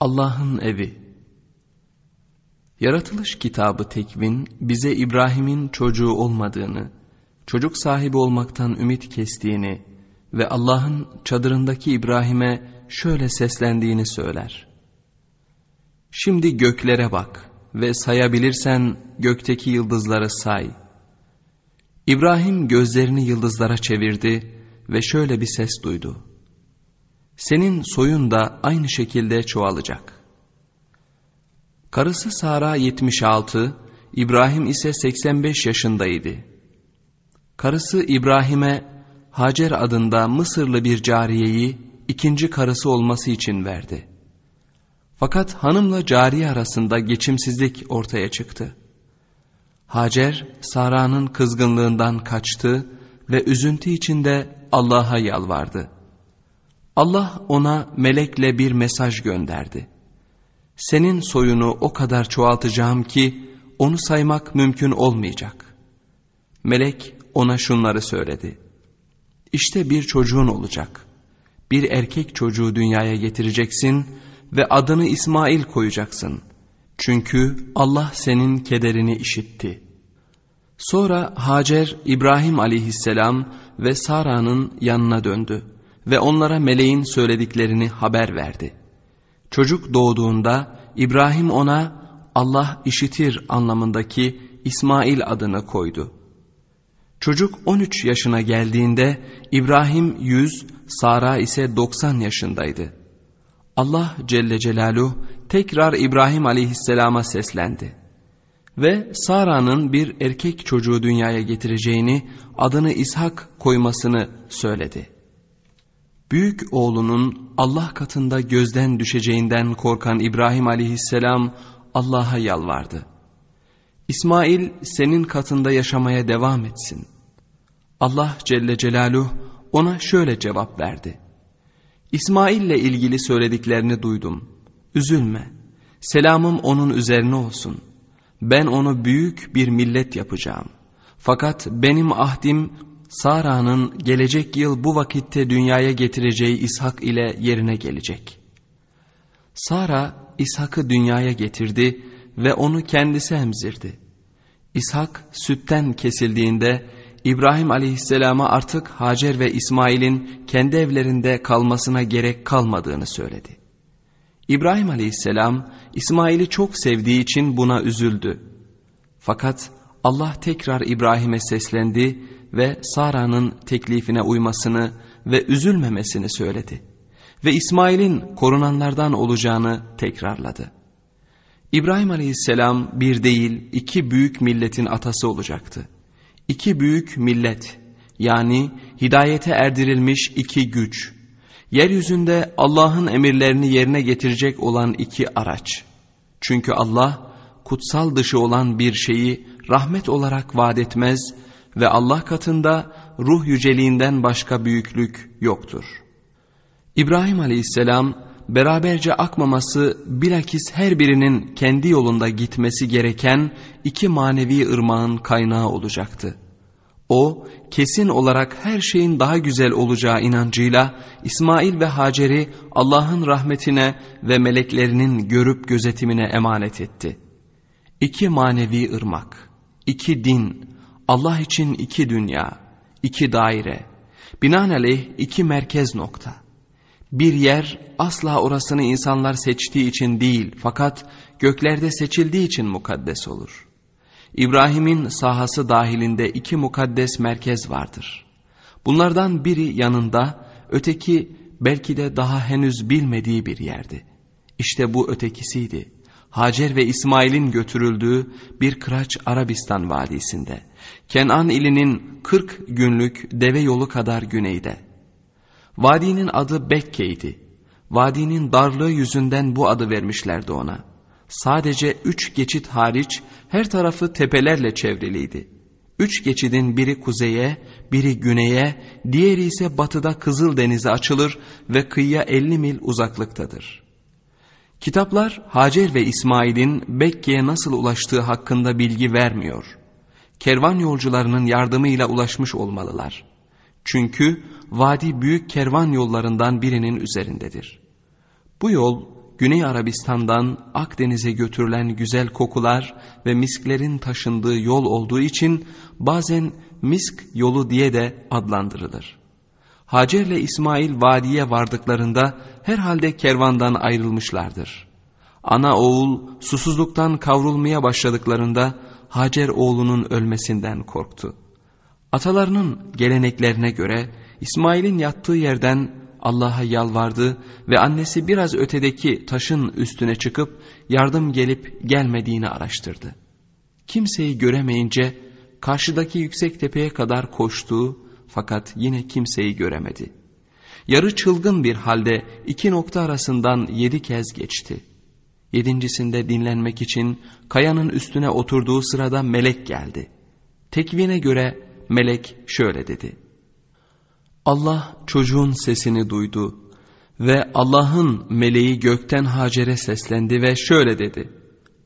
Allah'ın evi Yaratılış kitabı Tekvin bize İbrahim'in çocuğu olmadığını, çocuk sahibi olmaktan ümit kestiğini ve Allah'ın çadırındaki İbrahim'e şöyle seslendiğini söyler. Şimdi göklere bak ve sayabilirsen gökteki yıldızları say. İbrahim gözlerini yıldızlara çevirdi ve şöyle bir ses duydu. Senin soyun da aynı şekilde çoğalacak. Karısı Sara 76, İbrahim ise 85 yaşındaydı. Karısı İbrahim'e Hacer adında Mısırlı bir cariyeyi ikinci karısı olması için verdi. Fakat hanımla cariye arasında geçimsizlik ortaya çıktı. Hacer, Sara'nın kızgınlığından kaçtı ve üzüntü içinde Allah'a yalvardı. Allah ona melekle bir mesaj gönderdi. Senin soyunu o kadar çoğaltacağım ki onu saymak mümkün olmayacak. Melek ona şunları söyledi. İşte bir çocuğun olacak. Bir erkek çocuğu dünyaya getireceksin ve adını İsmail koyacaksın. Çünkü Allah senin kederini işitti. Sonra Hacer İbrahim aleyhisselam ve Sara'nın yanına döndü ve onlara meleğin söylediklerini haber verdi. Çocuk doğduğunda İbrahim ona Allah işitir anlamındaki İsmail adını koydu. Çocuk 13 yaşına geldiğinde İbrahim 100, Sara ise 90 yaşındaydı. Allah Celle Celaluhu tekrar İbrahim aleyhisselama seslendi. Ve Sara'nın bir erkek çocuğu dünyaya getireceğini, adını İshak koymasını söyledi. Büyük oğlunun Allah katında gözden düşeceğinden korkan İbrahim aleyhisselam Allah'a yalvardı. İsmail senin katında yaşamaya devam etsin. Allah Celle Celaluhu ona şöyle cevap verdi. İsmail ile ilgili söylediklerini duydum. Üzülme. Selamım onun üzerine olsun. Ben onu büyük bir millet yapacağım. Fakat benim ahdim Sara'nın gelecek yıl bu vakitte dünyaya getireceği İshak ile yerine gelecek. Sara İshak'ı dünyaya getirdi ve onu kendisi emzirdi. İshak sütten kesildiğinde İbrahim aleyhisselama artık Hacer ve İsmail'in kendi evlerinde kalmasına gerek kalmadığını söyledi. İbrahim aleyhisselam İsmail'i çok sevdiği için buna üzüldü. Fakat Allah tekrar İbrahim'e seslendi ve Sara'nın teklifine uymasını ve üzülmemesini söyledi. Ve İsmail'in korunanlardan olacağını tekrarladı. İbrahim aleyhisselam bir değil iki büyük milletin atası olacaktı. İki büyük millet yani hidayete erdirilmiş iki güç. Yeryüzünde Allah'ın emirlerini yerine getirecek olan iki araç. Çünkü Allah kutsal dışı olan bir şeyi rahmet olarak vaat etmez ve Allah katında ruh yüceliğinden başka büyüklük yoktur. İbrahim aleyhisselam beraberce akmaması bilakis her birinin kendi yolunda gitmesi gereken iki manevi ırmağın kaynağı olacaktı. O kesin olarak her şeyin daha güzel olacağı inancıyla İsmail ve Hacer'i Allah'ın rahmetine ve meleklerinin görüp gözetimine emanet etti. İki manevi ırmak, iki din, Allah için iki dünya, iki daire, binaenaleyh iki merkez nokta. Bir yer asla orasını insanlar seçtiği için değil fakat göklerde seçildiği için mukaddes olur. İbrahim'in sahası dahilinde iki mukaddes merkez vardır. Bunlardan biri yanında, öteki belki de daha henüz bilmediği bir yerdi. İşte bu ötekisiydi. Hacer ve İsmail'in götürüldüğü bir kıraç Arabistan vadisinde. Kenan ilinin 40 günlük deve yolu kadar güneyde. Vadinin adı Bekke'ydi. Vadinin darlığı yüzünden bu adı vermişlerdi ona. Sadece üç geçit hariç her tarafı tepelerle çevriliydi. Üç geçidin biri kuzeye, biri güneye, diğeri ise batıda Kızıldeniz'e açılır ve kıyıya 50 mil uzaklıktadır.'' Kitaplar Hacer ve İsmail'in Bekke'ye nasıl ulaştığı hakkında bilgi vermiyor. Kervan yolcularının yardımıyla ulaşmış olmalılar. Çünkü vadi büyük kervan yollarından birinin üzerindedir. Bu yol Güney Arabistan'dan Akdeniz'e götürülen güzel kokular ve misklerin taşındığı yol olduğu için bazen misk yolu diye de adlandırılır. Hacer ile İsmail vadiye vardıklarında herhalde kervandan ayrılmışlardır. Ana oğul susuzluktan kavrulmaya başladıklarında Hacer oğlunun ölmesinden korktu. Atalarının geleneklerine göre İsmail'in yattığı yerden Allah'a yalvardı ve annesi biraz ötedeki taşın üstüne çıkıp yardım gelip gelmediğini araştırdı. Kimseyi göremeyince karşıdaki yüksek tepeye kadar koştu fakat yine kimseyi göremedi. Yarı çılgın bir halde iki nokta arasından yedi kez geçti. Yedincisinde dinlenmek için kayanın üstüne oturduğu sırada melek geldi. Tekvine göre melek şöyle dedi. Allah çocuğun sesini duydu ve Allah'ın meleği gökten Hacer'e seslendi ve şöyle dedi.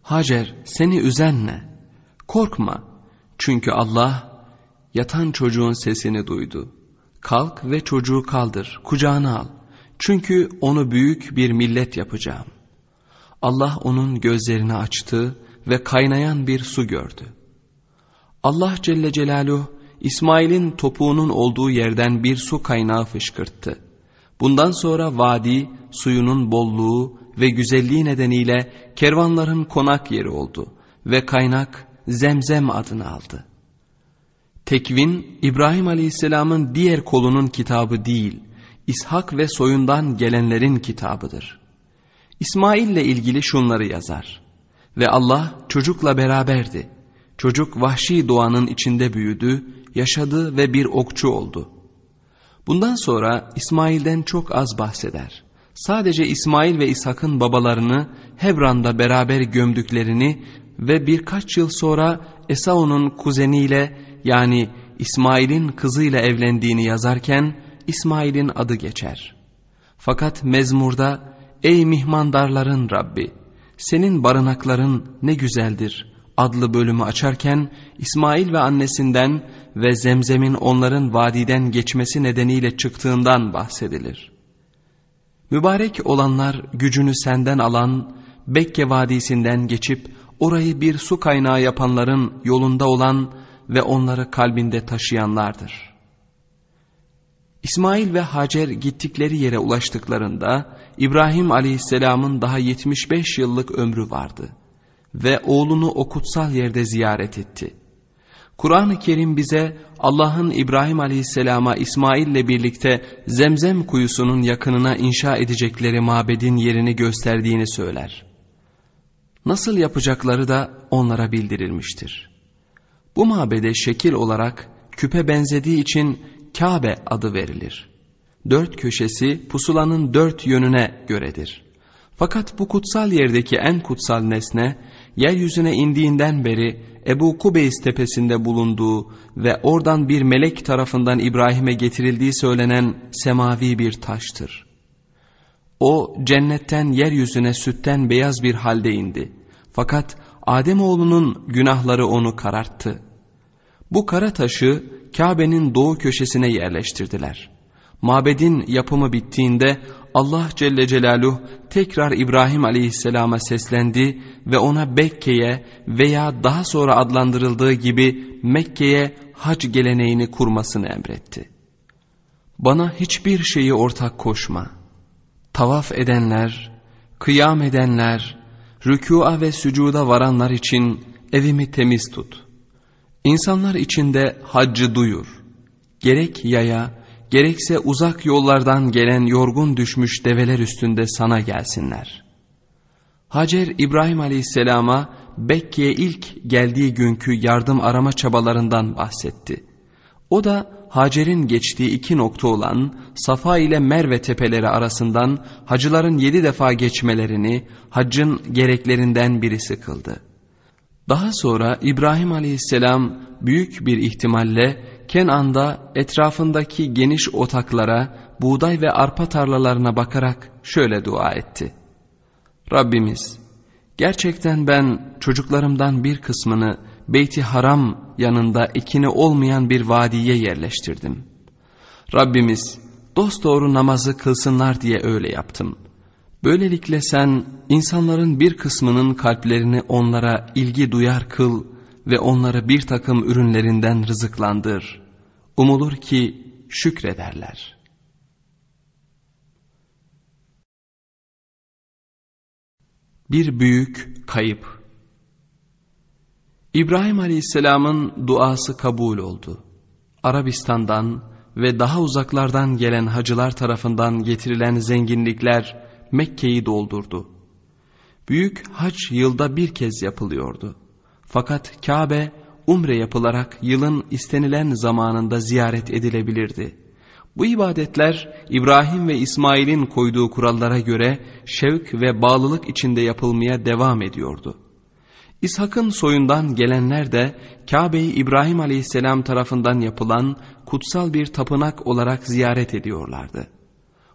Hacer seni üzen ne? Korkma çünkü Allah yatan çocuğun sesini duydu. Kalk ve çocuğu kaldır, kucağına al. Çünkü onu büyük bir millet yapacağım. Allah onun gözlerini açtı ve kaynayan bir su gördü. Allah Celle Celaluhu İsmail'in topuğunun olduğu yerden bir su kaynağı fışkırttı. Bundan sonra vadi suyunun bolluğu ve güzelliği nedeniyle kervanların konak yeri oldu ve kaynak Zemzem adını aldı. Tekvin İbrahim Aleyhisselam'ın diğer kolunun kitabı değil, İshak ve soyundan gelenlerin kitabıdır. İsmail ile ilgili şunları yazar. Ve Allah çocukla beraberdi. Çocuk vahşi doğanın içinde büyüdü yaşadı ve bir okçu oldu. Bundan sonra İsmail'den çok az bahseder. Sadece İsmail ve İshak'ın babalarını Hebran'da beraber gömdüklerini ve birkaç yıl sonra Esau'nun kuzeniyle yani İsmail'in kızıyla evlendiğini yazarken İsmail'in adı geçer. Fakat mezmurda ey mihmandarların Rabbi senin barınakların ne güzeldir adlı bölümü açarken İsmail ve annesinden ve zemzemin onların vadiden geçmesi nedeniyle çıktığından bahsedilir. Mübarek olanlar gücünü senden alan Bekke Vadisi'nden geçip orayı bir su kaynağı yapanların yolunda olan ve onları kalbinde taşıyanlardır. İsmail ve Hacer gittikleri yere ulaştıklarında İbrahim aleyhisselamın daha 75 yıllık ömrü vardı ve oğlunu o kutsal yerde ziyaret etti. Kur'an-ı Kerim bize Allah'ın İbrahim aleyhisselama İsmail ile birlikte Zemzem kuyusunun yakınına inşa edecekleri mabedin yerini gösterdiğini söyler. Nasıl yapacakları da onlara bildirilmiştir. Bu mabede şekil olarak küpe benzediği için Kabe adı verilir. Dört köşesi pusulanın dört yönüne göredir. Fakat bu kutsal yerdeki en kutsal nesne yeryüzüne indiğinden beri Ebu Kubeys tepesinde bulunduğu ve oradan bir melek tarafından İbrahim'e getirildiği söylenen semavi bir taştır. O cennetten yeryüzüne sütten beyaz bir halde indi. Fakat Ademoğlunun günahları onu kararttı. Bu kara taşı Kabe'nin doğu köşesine yerleştirdiler. Mabedin yapımı bittiğinde Allah Celle Celaluhu tekrar İbrahim Aleyhisselam'a seslendi ve ona Bekke'ye veya daha sonra adlandırıldığı gibi Mekke'ye hac geleneğini kurmasını emretti. Bana hiçbir şeyi ortak koşma. Tavaf edenler, kıyam edenler, rükûa ve sücuda varanlar için evimi temiz tut. İnsanlar içinde haccı duyur. Gerek yaya, gerekse uzak yollardan gelen yorgun düşmüş develer üstünde sana gelsinler. Hacer İbrahim Aleyhisselam'a Bekke'ye ilk geldiği günkü yardım arama çabalarından bahsetti. O da Hacer'in geçtiği iki nokta olan Safa ile Merve tepeleri arasından hacıların yedi defa geçmelerini haccın gereklerinden birisi kıldı. Daha sonra İbrahim aleyhisselam büyük bir ihtimalle Kenan'da etrafındaki geniş otaklara, buğday ve arpa tarlalarına bakarak şöyle dua etti. Rabbimiz, gerçekten ben çocuklarımdan bir kısmını Beyti Haram yanında ikini olmayan bir vadiye yerleştirdim. Rabbimiz, dosdoğru namazı kılsınlar diye öyle yaptım. Böylelikle sen insanların bir kısmının kalplerini onlara ilgi duyar kıl ve onları bir takım ürünlerinden rızıklandır. Umulur ki şükrederler. Bir büyük kayıp İbrahim Aleyhisselam'ın duası kabul oldu. Arabistan'dan ve daha uzaklardan gelen hacılar tarafından getirilen zenginlikler Mekke'yi doldurdu. Büyük hac yılda bir kez yapılıyordu. Fakat Kabe umre yapılarak yılın istenilen zamanında ziyaret edilebilirdi. Bu ibadetler İbrahim ve İsmail'in koyduğu kurallara göre şevk ve bağlılık içinde yapılmaya devam ediyordu. İshak'ın soyundan gelenler de Kabe'yi İbrahim aleyhisselam tarafından yapılan kutsal bir tapınak olarak ziyaret ediyorlardı.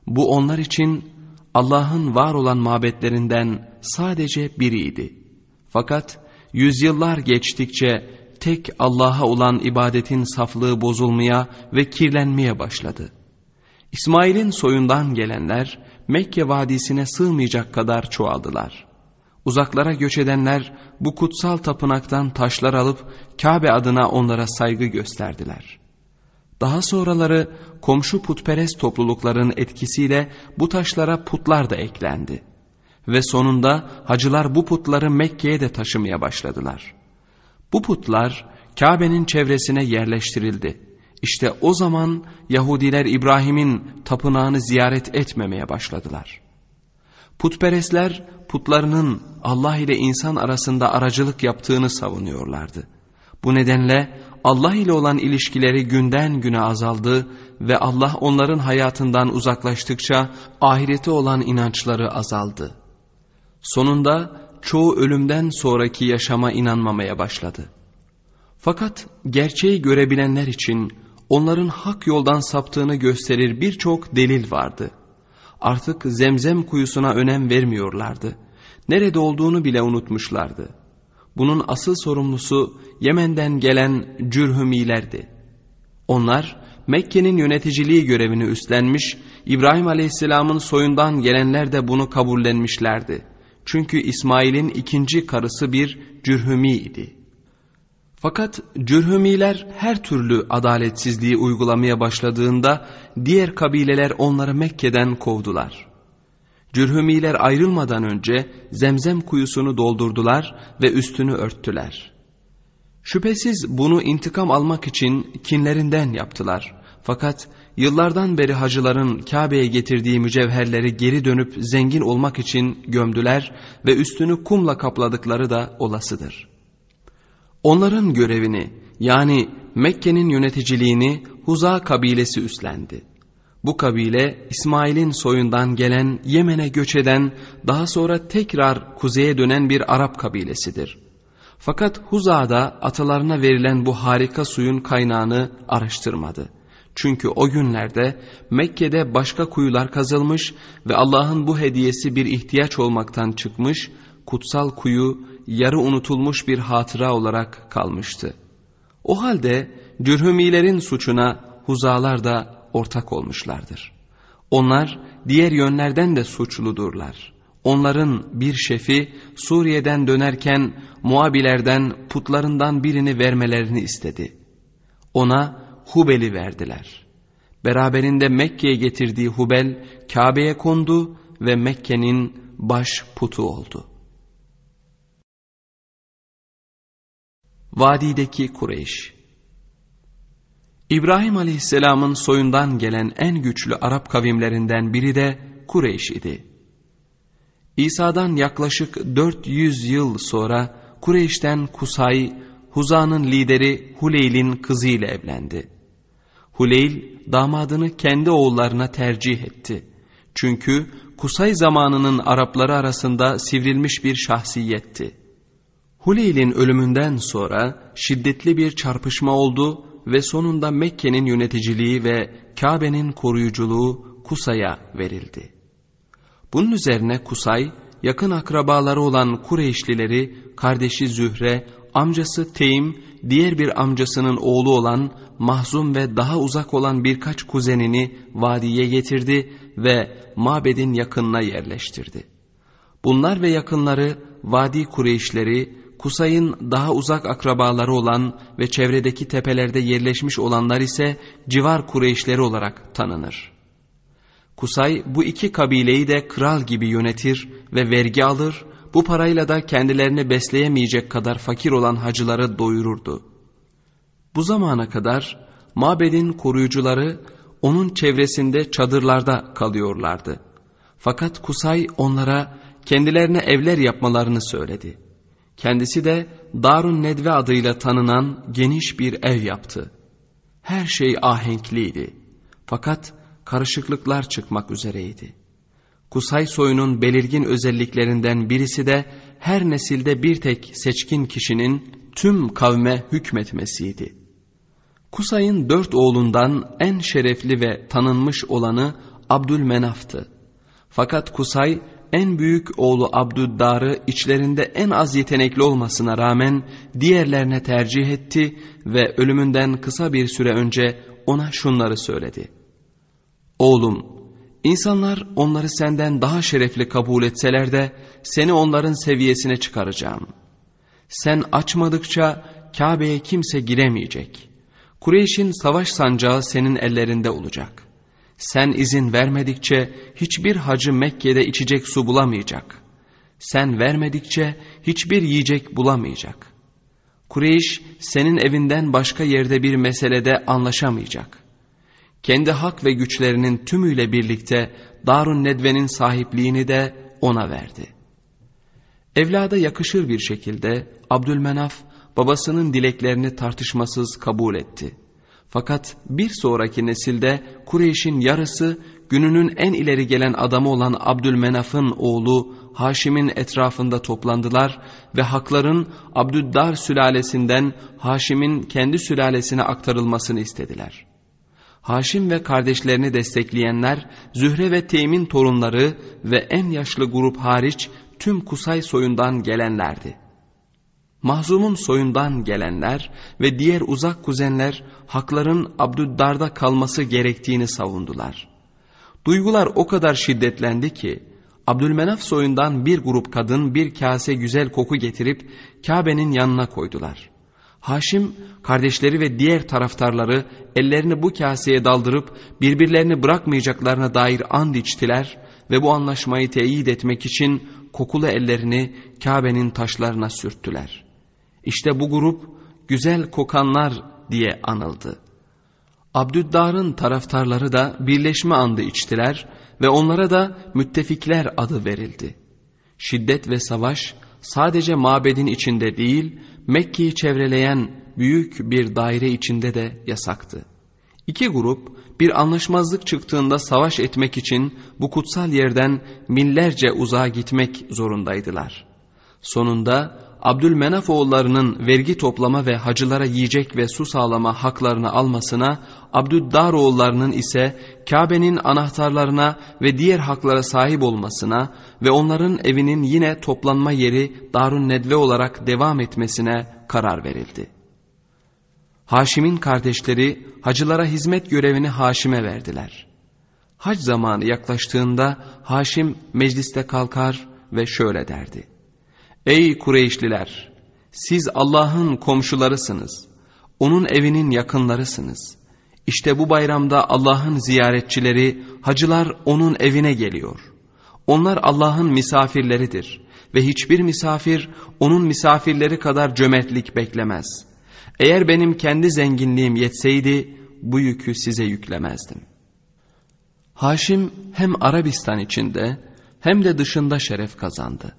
Bu onlar için Allah'ın var olan mabetlerinden sadece biriydi. Fakat yüzyıllar geçtikçe tek Allah'a olan ibadetin saflığı bozulmaya ve kirlenmeye başladı. İsmail'in soyundan gelenler Mekke vadisine sığmayacak kadar çoğaldılar. Uzaklara göç edenler bu kutsal tapınaktan taşlar alıp Kabe adına onlara saygı gösterdiler. Daha sonraları komşu putperest toplulukların etkisiyle bu taşlara putlar da eklendi. Ve sonunda hacılar bu putları Mekke'ye de taşımaya başladılar. Bu putlar Kabe'nin çevresine yerleştirildi. İşte o zaman Yahudiler İbrahim'in tapınağını ziyaret etmemeye başladılar. Putperestler putlarının Allah ile insan arasında aracılık yaptığını savunuyorlardı. Bu nedenle Allah ile olan ilişkileri günden güne azaldı ve Allah onların hayatından uzaklaştıkça ahirete olan inançları azaldı. Sonunda çoğu ölümden sonraki yaşama inanmamaya başladı. Fakat gerçeği görebilenler için onların hak yoldan saptığını gösterir birçok delil vardı. Artık zemzem kuyusuna önem vermiyorlardı. Nerede olduğunu bile unutmuşlardı. Bunun asıl sorumlusu Yemen'den gelen cürhümilerdi. Onlar Mekke'nin yöneticiliği görevini üstlenmiş, İbrahim Aleyhisselam'ın soyundan gelenler de bunu kabullenmişlerdi. Çünkü İsmail'in ikinci karısı bir cürhümi idi. Fakat cürhümiler her türlü adaletsizliği uygulamaya başladığında diğer kabileler onları Mekke'den kovdular. Cürhümiler ayrılmadan önce zemzem kuyusunu doldurdular ve üstünü örttüler. Şüphesiz bunu intikam almak için kinlerinden yaptılar. Fakat yıllardan beri hacıların Kabe'ye getirdiği mücevherleri geri dönüp zengin olmak için gömdüler ve üstünü kumla kapladıkları da olasıdır. Onların görevini yani Mekke'nin yöneticiliğini Huza kabilesi üstlendi. Bu kabile İsmail'in soyundan gelen Yemen'e göç eden daha sonra tekrar kuzeye dönen bir Arap kabilesidir. Fakat Huza'da atalarına verilen bu harika suyun kaynağını araştırmadı. Çünkü o günlerde Mekke'de başka kuyular kazılmış ve Allah'ın bu hediyesi bir ihtiyaç olmaktan çıkmış, kutsal kuyu yarı unutulmuş bir hatıra olarak kalmıştı. O halde cürhümilerin suçuna huzalar da ortak olmuşlardır. Onlar diğer yönlerden de suçludurlar. Onların bir şefi Suriye'den dönerken Muabilerden putlarından birini vermelerini istedi. Ona Hubel'i verdiler. Beraberinde Mekke'ye getirdiği Hubel Kabe'ye kondu ve Mekke'nin baş putu oldu. Vadideki Kureyş İbrahim Aleyhisselam'ın soyundan gelen en güçlü Arap kavimlerinden biri de Kureyş idi. İsa'dan yaklaşık 400 yıl sonra Kureyş'ten Kusay, Huza'nın lideri Huleyl'in kızıyla evlendi. Huleyl damadını kendi oğullarına tercih etti. Çünkü Kusay zamanının Arapları arasında sivrilmiş bir şahsiyetti. Huleyl'in ölümünden sonra şiddetli bir çarpışma oldu ve sonunda Mekke'nin yöneticiliği ve Kabe'nin koruyuculuğu Kusay'a verildi. Bunun üzerine Kusay, yakın akrabaları olan Kureyşlileri kardeşi Zühre, amcası Teym, diğer bir amcasının oğlu olan Mahzum ve daha uzak olan birkaç kuzenini vadiye getirdi ve mabedin yakınına yerleştirdi. Bunlar ve yakınları Vadi Kureyşleri, Kusay'ın daha uzak akrabaları olan ve çevredeki tepelerde yerleşmiş olanlar ise civar Kureyşleri olarak tanınır. Kusay bu iki kabileyi de kral gibi yönetir ve vergi alır, bu parayla da kendilerini besleyemeyecek kadar fakir olan hacıları doyururdu. Bu zamana kadar mabedin koruyucuları onun çevresinde çadırlarda kalıyorlardı. Fakat Kusay onlara kendilerine evler yapmalarını söyledi. Kendisi de Darun Nedve adıyla tanınan geniş bir ev yaptı. Her şey ahenkliydi. Fakat karışıklıklar çıkmak üzereydi. Kusay soyunun belirgin özelliklerinden birisi de her nesilde bir tek seçkin kişinin tüm kavme hükmetmesiydi. Kusay'ın dört oğlundan en şerefli ve tanınmış olanı Abdülmenaf'tı. Fakat Kusay en büyük oğlu Abdüddar'ı içlerinde en az yetenekli olmasına rağmen diğerlerine tercih etti ve ölümünden kısa bir süre önce ona şunları söyledi. Oğlum, insanlar onları senden daha şerefli kabul etseler de seni onların seviyesine çıkaracağım. Sen açmadıkça Kabe'ye kimse giremeyecek. Kureyş'in savaş sancağı senin ellerinde olacak. Sen izin vermedikçe hiçbir hacı Mekke'de içecek su bulamayacak. Sen vermedikçe hiçbir yiyecek bulamayacak. Kureyş senin evinden başka yerde bir meselede anlaşamayacak. Kendi hak ve güçlerinin tümüyle birlikte Darun Nedve'nin sahipliğini de ona verdi. Evlada yakışır bir şekilde Abdülmenaf babasının dileklerini tartışmasız kabul etti.'' Fakat bir sonraki nesilde Kureyş'in yarısı gününün en ileri gelen adamı olan Abdülmenaf'ın oğlu Haşim'in etrafında toplandılar ve hakların Abdüddar sülalesinden Haşim'in kendi sülalesine aktarılmasını istediler. Haşim ve kardeşlerini destekleyenler Zühre ve Teym'in torunları ve en yaşlı grup hariç tüm Kusay soyundan gelenlerdi. Mahzum'un soyundan gelenler ve diğer uzak kuzenler hakların Abdüddar'da kalması gerektiğini savundular. Duygular o kadar şiddetlendi ki Abdülmenaf soyundan bir grup kadın bir kase güzel koku getirip Kabe'nin yanına koydular. Haşim kardeşleri ve diğer taraftarları ellerini bu kaseye daldırıp birbirlerini bırakmayacaklarına dair and içtiler ve bu anlaşmayı teyit etmek için kokulu ellerini Kabe'nin taşlarına sürttüler.'' İşte bu grup güzel kokanlar diye anıldı. Abdüddar'ın taraftarları da birleşme andı içtiler ve onlara da müttefikler adı verildi. Şiddet ve savaş sadece mabedin içinde değil, Mekke'yi çevreleyen büyük bir daire içinde de yasaktı. İki grup bir anlaşmazlık çıktığında savaş etmek için bu kutsal yerden millerce uzağa gitmek zorundaydılar. Sonunda Abdülmenaf oğullarının vergi toplama ve hacılara yiyecek ve su sağlama haklarını almasına, Abdüddar oğullarının ise Kabe'nin anahtarlarına ve diğer haklara sahip olmasına ve onların evinin yine toplanma yeri Darun Nedve olarak devam etmesine karar verildi. Haşim'in kardeşleri hacılara hizmet görevini Haşim'e verdiler. Hac zamanı yaklaştığında Haşim mecliste kalkar ve şöyle derdi. Ey Kureyşliler! Siz Allah'ın komşularısınız. Onun evinin yakınlarısınız. İşte bu bayramda Allah'ın ziyaretçileri, hacılar onun evine geliyor. Onlar Allah'ın misafirleridir ve hiçbir misafir onun misafirleri kadar cömertlik beklemez. Eğer benim kendi zenginliğim yetseydi bu yükü size yüklemezdim. Haşim hem Arabistan içinde hem de dışında şeref kazandı.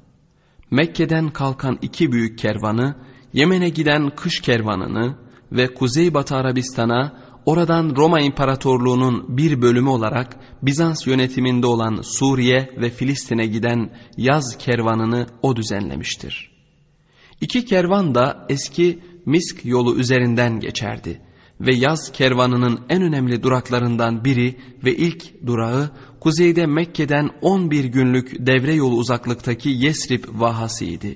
Mekke'den kalkan iki büyük kervanı, Yemen'e giden kış kervanını ve Kuzeybatı Arabistan'a oradan Roma İmparatorluğu'nun bir bölümü olarak Bizans yönetiminde olan Suriye ve Filistin'e giden yaz kervanını o düzenlemiştir. İki kervan da eski Misk yolu üzerinden geçerdi ve yaz kervanının en önemli duraklarından biri ve ilk durağı kuzeyde Mekke'den 11 günlük devre yolu uzaklıktaki Yesrib vahasıydı.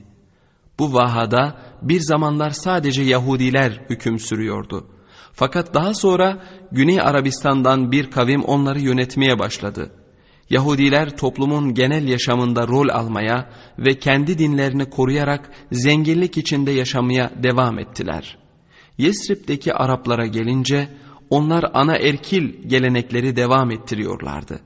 Bu vahada bir zamanlar sadece Yahudiler hüküm sürüyordu. Fakat daha sonra Güney Arabistan'dan bir kavim onları yönetmeye başladı. Yahudiler toplumun genel yaşamında rol almaya ve kendi dinlerini koruyarak zenginlik içinde yaşamaya devam ettiler. Yesrib'deki Araplara gelince onlar ana erkil gelenekleri devam ettiriyorlardı.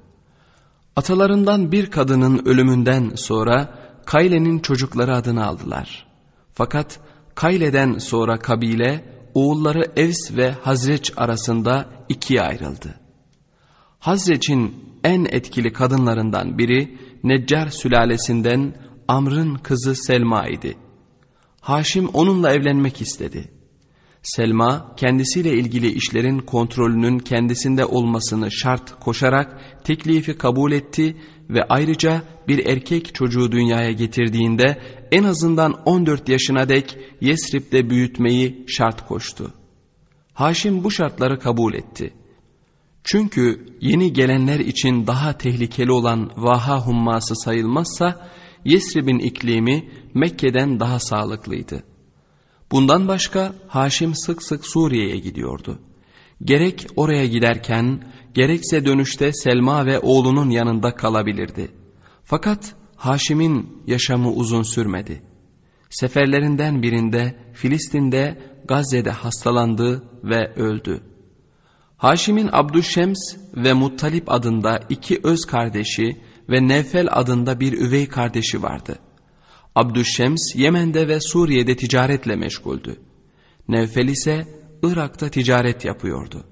Atalarından bir kadının ölümünden sonra Kayle'nin çocukları adını aldılar. Fakat Kayle'den sonra kabile oğulları Evs ve Hazreç arasında ikiye ayrıldı. Hazreç'in en etkili kadınlarından biri Neccar sülalesinden Amr'ın kızı Selma idi. Haşim onunla evlenmek istedi. Selma kendisiyle ilgili işlerin kontrolünün kendisinde olmasını şart koşarak teklifi kabul etti ve ayrıca bir erkek çocuğu dünyaya getirdiğinde en azından 14 yaşına dek Yesrib'de büyütmeyi şart koştu. Haşim bu şartları kabul etti. Çünkü yeni gelenler için daha tehlikeli olan vaha humması sayılmazsa Yesrib'in iklimi Mekke'den daha sağlıklıydı. Bundan başka Haşim sık sık Suriye'ye gidiyordu. Gerek oraya giderken gerekse dönüşte Selma ve oğlunun yanında kalabilirdi. Fakat Haşim'in yaşamı uzun sürmedi. Seferlerinden birinde Filistin'de Gazze'de hastalandı ve öldü. Haşim'in Abdüşşems ve Muttalip adında iki öz kardeşi ve Nevfel adında bir üvey kardeşi vardı. Abdüşşems Yemen'de ve Suriye'de ticaretle meşguldü. Nevfel ise Irak'ta ticaret yapıyordu.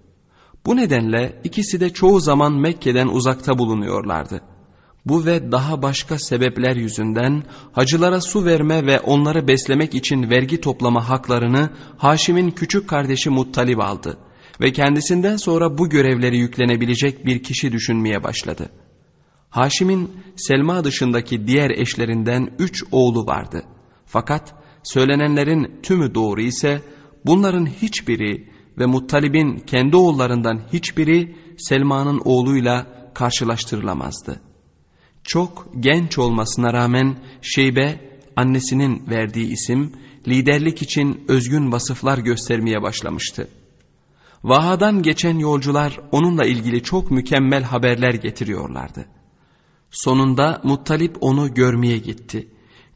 Bu nedenle ikisi de çoğu zaman Mekke'den uzakta bulunuyorlardı. Bu ve daha başka sebepler yüzünden hacılara su verme ve onları beslemek için vergi toplama haklarını Haşim'in küçük kardeşi Muttalib aldı ve kendisinden sonra bu görevleri yüklenebilecek bir kişi düşünmeye başladı. Haşim'in Selma dışındaki diğer eşlerinden üç oğlu vardı. Fakat söylenenlerin tümü doğru ise bunların hiçbiri ve Muttalib'in kendi oğullarından hiçbiri Selma'nın oğluyla karşılaştırılamazdı. Çok genç olmasına rağmen Şeybe annesinin verdiği isim liderlik için özgün vasıflar göstermeye başlamıştı. Vahadan geçen yolcular onunla ilgili çok mükemmel haberler getiriyorlardı. Sonunda Muttalip onu görmeye gitti.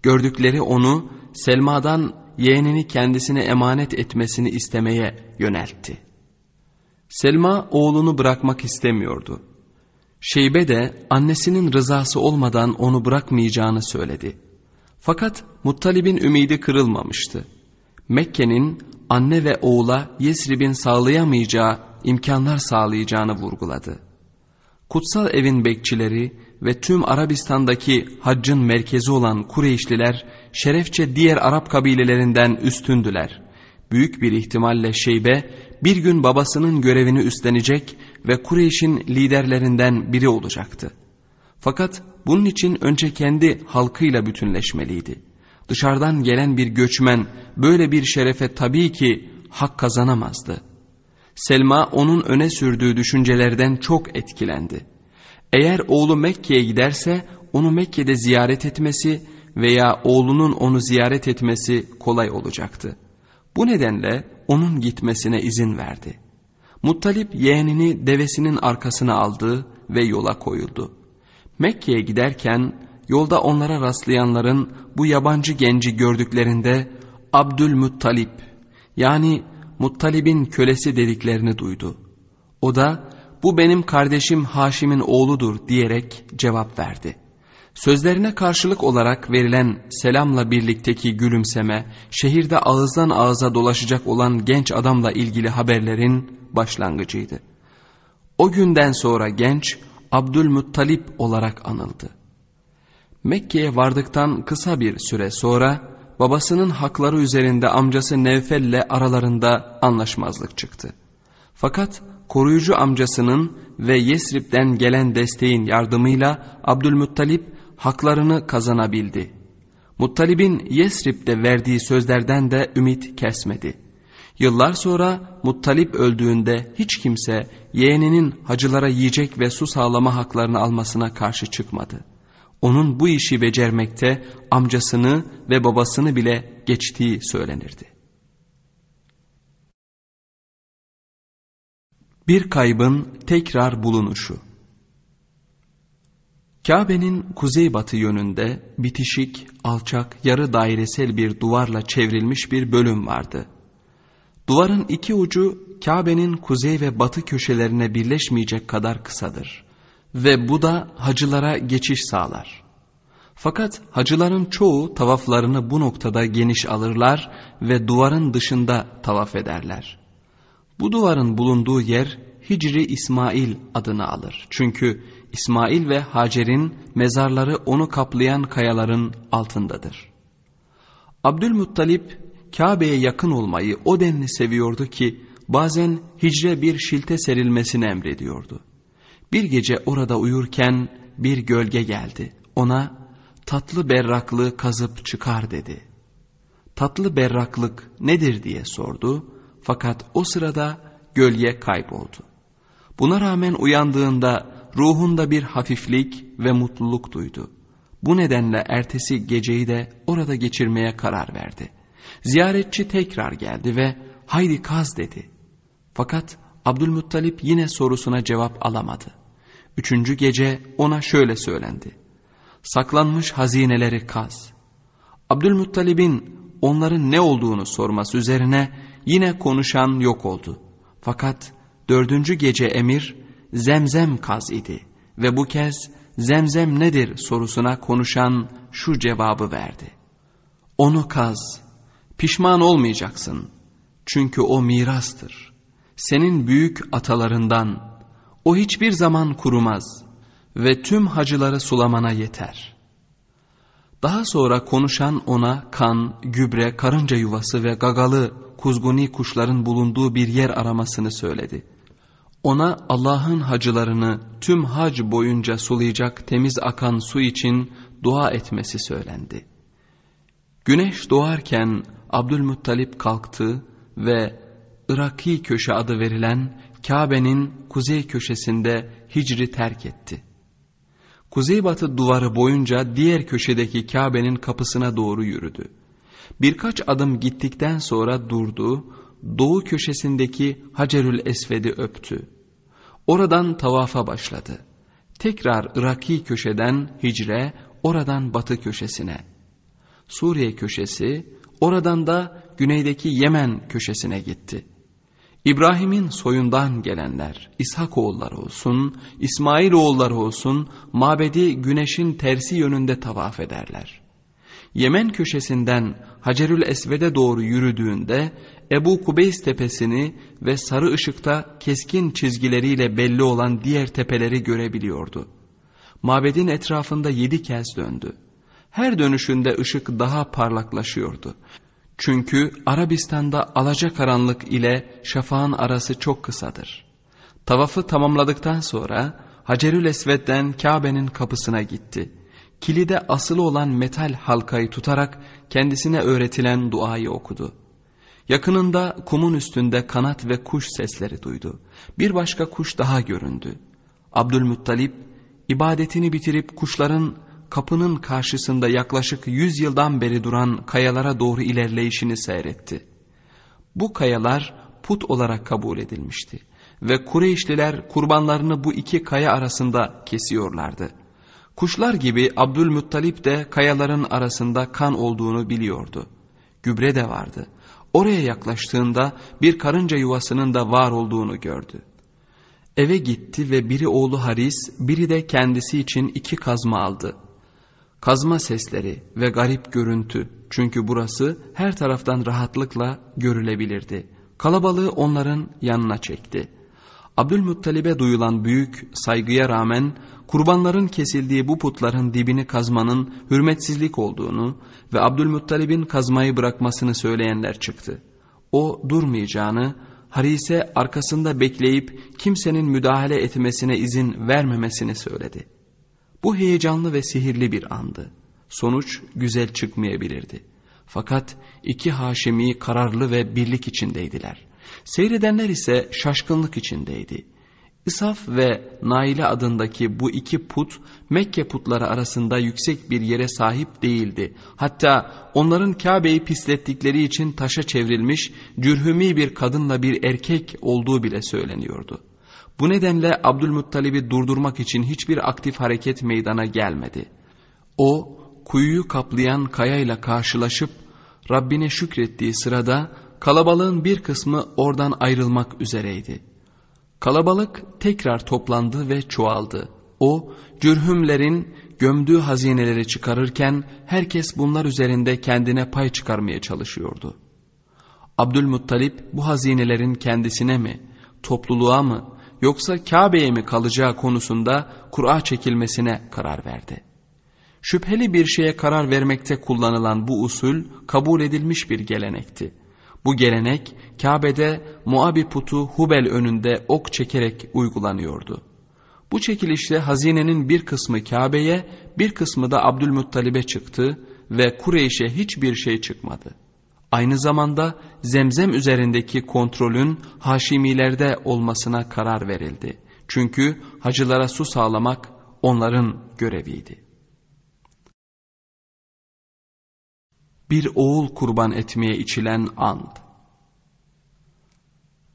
Gördükleri onu Selma'dan yeğenini kendisine emanet etmesini istemeye yöneltti. Selma oğlunu bırakmak istemiyordu. Şeybe de annesinin rızası olmadan onu bırakmayacağını söyledi. Fakat Muttalib'in ümidi kırılmamıştı. Mekke'nin anne ve oğula Yesrib'in sağlayamayacağı imkanlar sağlayacağını vurguladı. Kutsal evin bekçileri ve tüm Arabistan'daki haccın merkezi olan Kureyşliler şerefçe diğer Arap kabilelerinden üstündüler. Büyük bir ihtimalle Şeybe bir gün babasının görevini üstlenecek ve Kureyş'in liderlerinden biri olacaktı. Fakat bunun için önce kendi halkıyla bütünleşmeliydi. Dışarıdan gelen bir göçmen böyle bir şerefe tabii ki hak kazanamazdı. Selma onun öne sürdüğü düşüncelerden çok etkilendi. Eğer oğlu Mekke'ye giderse onu Mekke'de ziyaret etmesi veya oğlunun onu ziyaret etmesi kolay olacaktı. Bu nedenle onun gitmesine izin verdi. Muttalip yeğenini devesinin arkasına aldı ve yola koyuldu. Mekke'ye giderken yolda onlara rastlayanların bu yabancı genci gördüklerinde Abdülmuttalip yani Muttalib'in kölesi dediklerini duydu. O da bu benim kardeşim Haşim'in oğludur diyerek cevap verdi. Sözlerine karşılık olarak verilen selamla birlikteki gülümseme, şehirde ağızdan ağıza dolaşacak olan genç adamla ilgili haberlerin başlangıcıydı. O günden sonra genç Abdülmuttalip olarak anıldı. Mekke'ye vardıktan kısa bir süre sonra babasının hakları üzerinde amcası Nevfel'le aralarında anlaşmazlık çıktı. Fakat koruyucu amcasının ve Yesrib'den gelen desteğin yardımıyla Abdülmuttalip haklarını kazanabildi. Muttalib'in Yesrib'de verdiği sözlerden de ümit kesmedi. Yıllar sonra Muttalip öldüğünde hiç kimse yeğeninin hacılara yiyecek ve su sağlama haklarını almasına karşı çıkmadı. Onun bu işi becermekte amcasını ve babasını bile geçtiği söylenirdi. Bir kaybın tekrar bulunuşu Kabe'nin kuzeybatı yönünde bitişik, alçak, yarı dairesel bir duvarla çevrilmiş bir bölüm vardı. Duvarın iki ucu Kabe'nin kuzey ve batı köşelerine birleşmeyecek kadar kısadır. Ve bu da hacılara geçiş sağlar. Fakat hacıların çoğu tavaflarını bu noktada geniş alırlar ve duvarın dışında tavaf ederler. Bu duvarın bulunduğu yer Hicri İsmail adını alır. Çünkü İsmail ve Hacer'in mezarları onu kaplayan kayaların altındadır. Abdülmuttalip Kabe'ye yakın olmayı o denli seviyordu ki bazen hicre bir şilte serilmesini emrediyordu. Bir gece orada uyurken bir gölge geldi. Ona tatlı berraklığı kazıp çıkar dedi. Tatlı berraklık nedir diye sordu fakat o sırada gölge kayboldu. Buna rağmen uyandığında ruhunda bir hafiflik ve mutluluk duydu. Bu nedenle ertesi geceyi de orada geçirmeye karar verdi. Ziyaretçi tekrar geldi ve haydi kaz dedi. Fakat Abdülmuttalip yine sorusuna cevap alamadı. Üçüncü gece ona şöyle söylendi. Saklanmış hazineleri kaz. Abdülmuttalib'in onların ne olduğunu sorması üzerine yine konuşan yok oldu. Fakat dördüncü gece emir zemzem kaz idi ve bu kez zemzem nedir sorusuna konuşan şu cevabı verdi. Onu kaz, pişman olmayacaksın çünkü o mirastır. Senin büyük atalarından, o hiçbir zaman kurumaz ve tüm hacıları sulamana yeter. Daha sonra konuşan ona kan, gübre, karınca yuvası ve gagalı, kuzguni kuşların bulunduğu bir yer aramasını söyledi. Ona Allah'ın hacılarını tüm hac boyunca sulayacak temiz akan su için dua etmesi söylendi. Güneş doğarken Abdülmuttalip kalktı ve Iraki köşe adı verilen Kabe'nin kuzey köşesinde hicri terk etti. Kuzeybatı duvarı boyunca diğer köşedeki Kabe'nin kapısına doğru yürüdü. Birkaç adım gittikten sonra durdu, doğu köşesindeki Hacerül Esved'i öptü. Oradan tavafa başladı. Tekrar Iraki köşeden hicre, oradan batı köşesine. Suriye köşesi, oradan da güneydeki Yemen köşesine gitti. İbrahim'in soyundan gelenler, İshak oğulları olsun, İsmail oğulları olsun, mabedi güneşin tersi yönünde tavaf ederler. Yemen köşesinden Hacerül Esved'e doğru yürüdüğünde Ebu Kubeys tepesini ve sarı ışıkta keskin çizgileriyle belli olan diğer tepeleri görebiliyordu. Mabedin etrafında yedi kez döndü. Her dönüşünde ışık daha parlaklaşıyordu. Çünkü Arabistan'da alacakaranlık ile şafağın arası çok kısadır. Tavafı tamamladıktan sonra Hacerül Esved'den Kabe'nin kapısına gitti. Kilide asılı olan metal halkayı tutarak kendisine öğretilen duayı okudu. Yakınında kumun üstünde kanat ve kuş sesleri duydu. Bir başka kuş daha göründü. Abdülmuttalip ibadetini bitirip kuşların kapının karşısında yaklaşık yüz yıldan beri duran kayalara doğru ilerleyişini seyretti. Bu kayalar put olarak kabul edilmişti ve Kureyşliler kurbanlarını bu iki kaya arasında kesiyorlardı. Kuşlar gibi Abdülmuttalip de kayaların arasında kan olduğunu biliyordu. Gübre de vardı. Oraya yaklaştığında bir karınca yuvasının da var olduğunu gördü. Eve gitti ve biri oğlu Haris, biri de kendisi için iki kazma aldı. Kazma sesleri ve garip görüntü çünkü burası her taraftan rahatlıkla görülebilirdi. Kalabalığı onların yanına çekti. Abdülmuttalib'e duyulan büyük saygıya rağmen kurbanların kesildiği bu putların dibini kazmanın hürmetsizlik olduğunu ve Abdülmuttalib'in kazmayı bırakmasını söyleyenler çıktı. O durmayacağını, Harise arkasında bekleyip kimsenin müdahale etmesine izin vermemesini söyledi. Bu heyecanlı ve sihirli bir andı. Sonuç güzel çıkmayabilirdi. Fakat iki Haşimi kararlı ve birlik içindeydiler. Seyredenler ise şaşkınlık içindeydi. Isaf ve Naile adındaki bu iki put Mekke putları arasında yüksek bir yere sahip değildi. Hatta onların Kabe'yi pislettikleri için taşa çevrilmiş cürhümi bir kadınla bir erkek olduğu bile söyleniyordu. Bu nedenle Abdülmuttalib'i durdurmak için hiçbir aktif hareket meydana gelmedi. O kuyuyu kaplayan kayayla karşılaşıp Rabbine şükrettiği sırada kalabalığın bir kısmı oradan ayrılmak üzereydi. Kalabalık tekrar toplandı ve çoğaldı. O cürhümlerin gömdüğü hazineleri çıkarırken herkes bunlar üzerinde kendine pay çıkarmaya çalışıyordu. Abdülmuttalip bu hazinelerin kendisine mi, topluluğa mı yoksa Kabe'ye mi kalacağı konusunda Kur'a çekilmesine karar verdi. Şüpheli bir şeye karar vermekte kullanılan bu usul kabul edilmiş bir gelenekti. Bu gelenek Kabe'de Muabi putu Hubel önünde ok çekerek uygulanıyordu. Bu çekilişte hazinenin bir kısmı Kabe'ye bir kısmı da Abdülmuttalib'e çıktı ve Kureyş'e hiçbir şey çıkmadı. Aynı zamanda zemzem üzerindeki kontrolün Haşimilerde olmasına karar verildi. Çünkü hacılara su sağlamak onların göreviydi. Bir oğul kurban etmeye içilen and.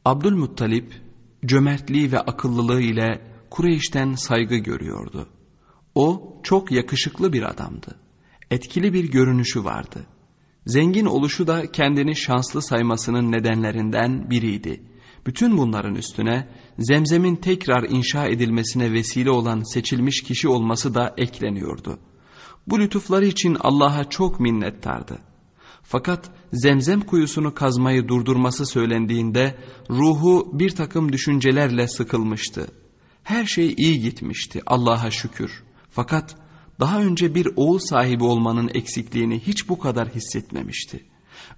Abdülmuttalip cömertliği ve akıllılığı ile Kureyş'ten saygı görüyordu. O çok yakışıklı bir adamdı. Etkili bir görünüşü vardı. Zengin oluşu da kendini şanslı saymasının nedenlerinden biriydi. Bütün bunların üstüne zemzemin tekrar inşa edilmesine vesile olan seçilmiş kişi olması da ekleniyordu. Bu lütufları için Allah'a çok minnettardı. Fakat zemzem kuyusunu kazmayı durdurması söylendiğinde ruhu bir takım düşüncelerle sıkılmıştı. Her şey iyi gitmişti Allah'a şükür. Fakat daha önce bir oğul sahibi olmanın eksikliğini hiç bu kadar hissetmemişti.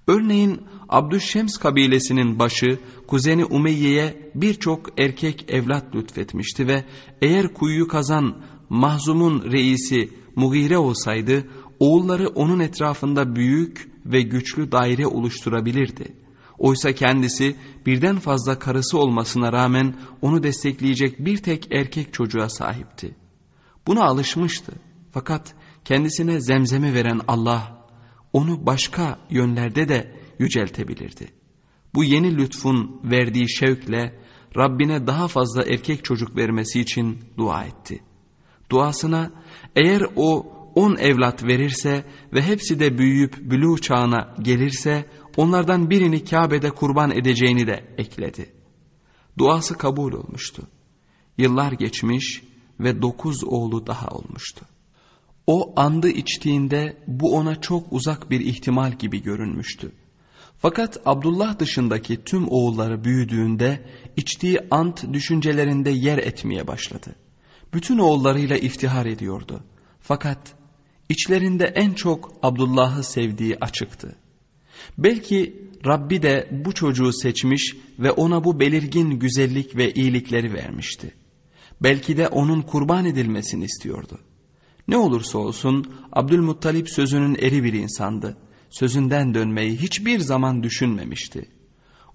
Örneğin Abdüşşems kabilesinin başı kuzeni Umeyye'ye birçok erkek evlat lütfetmişti ve eğer kuyuyu kazan Mahzum'un reisi Mugire olsaydı oğulları onun etrafında büyük ve güçlü daire oluşturabilirdi. Oysa kendisi birden fazla karısı olmasına rağmen onu destekleyecek bir tek erkek çocuğa sahipti. Buna alışmıştı. Fakat kendisine zemzemi veren Allah onu başka yönlerde de yüceltebilirdi. Bu yeni lütfun verdiği şevkle Rabbine daha fazla erkek çocuk vermesi için dua etti. Duasına eğer o on evlat verirse ve hepsi de büyüyüp bülü çağına gelirse onlardan birini Kabe'de kurban edeceğini de ekledi. Duası kabul olmuştu. Yıllar geçmiş ve dokuz oğlu daha olmuştu. O andı içtiğinde bu ona çok uzak bir ihtimal gibi görünmüştü. Fakat Abdullah dışındaki tüm oğulları büyüdüğünde içtiği ant düşüncelerinde yer etmeye başladı. Bütün oğullarıyla iftihar ediyordu. Fakat içlerinde en çok Abdullah'ı sevdiği açıktı. Belki Rabbi de bu çocuğu seçmiş ve ona bu belirgin güzellik ve iyilikleri vermişti. Belki de onun kurban edilmesini istiyordu. Ne olursa olsun Abdülmuttalip sözünün eri bir insandı. Sözünden dönmeyi hiçbir zaman düşünmemişti.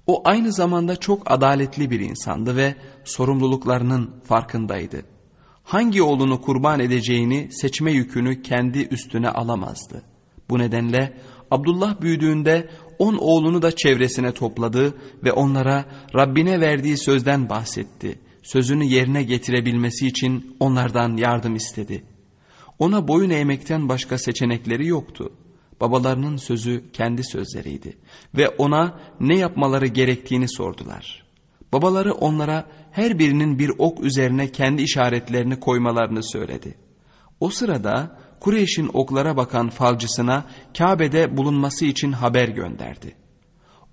O aynı zamanda çok adaletli bir insandı ve sorumluluklarının farkındaydı. Hangi oğlunu kurban edeceğini seçme yükünü kendi üstüne alamazdı. Bu nedenle Abdullah büyüdüğünde on oğlunu da çevresine topladı ve onlara Rabbine verdiği sözden bahsetti. Sözünü yerine getirebilmesi için onlardan yardım istedi. Ona boyun eğmekten başka seçenekleri yoktu. Babalarının sözü kendi sözleriydi ve ona ne yapmaları gerektiğini sordular. Babaları onlara her birinin bir ok üzerine kendi işaretlerini koymalarını söyledi. O sırada Kureyş'in oklara bakan falcısına Kabe'de bulunması için haber gönderdi.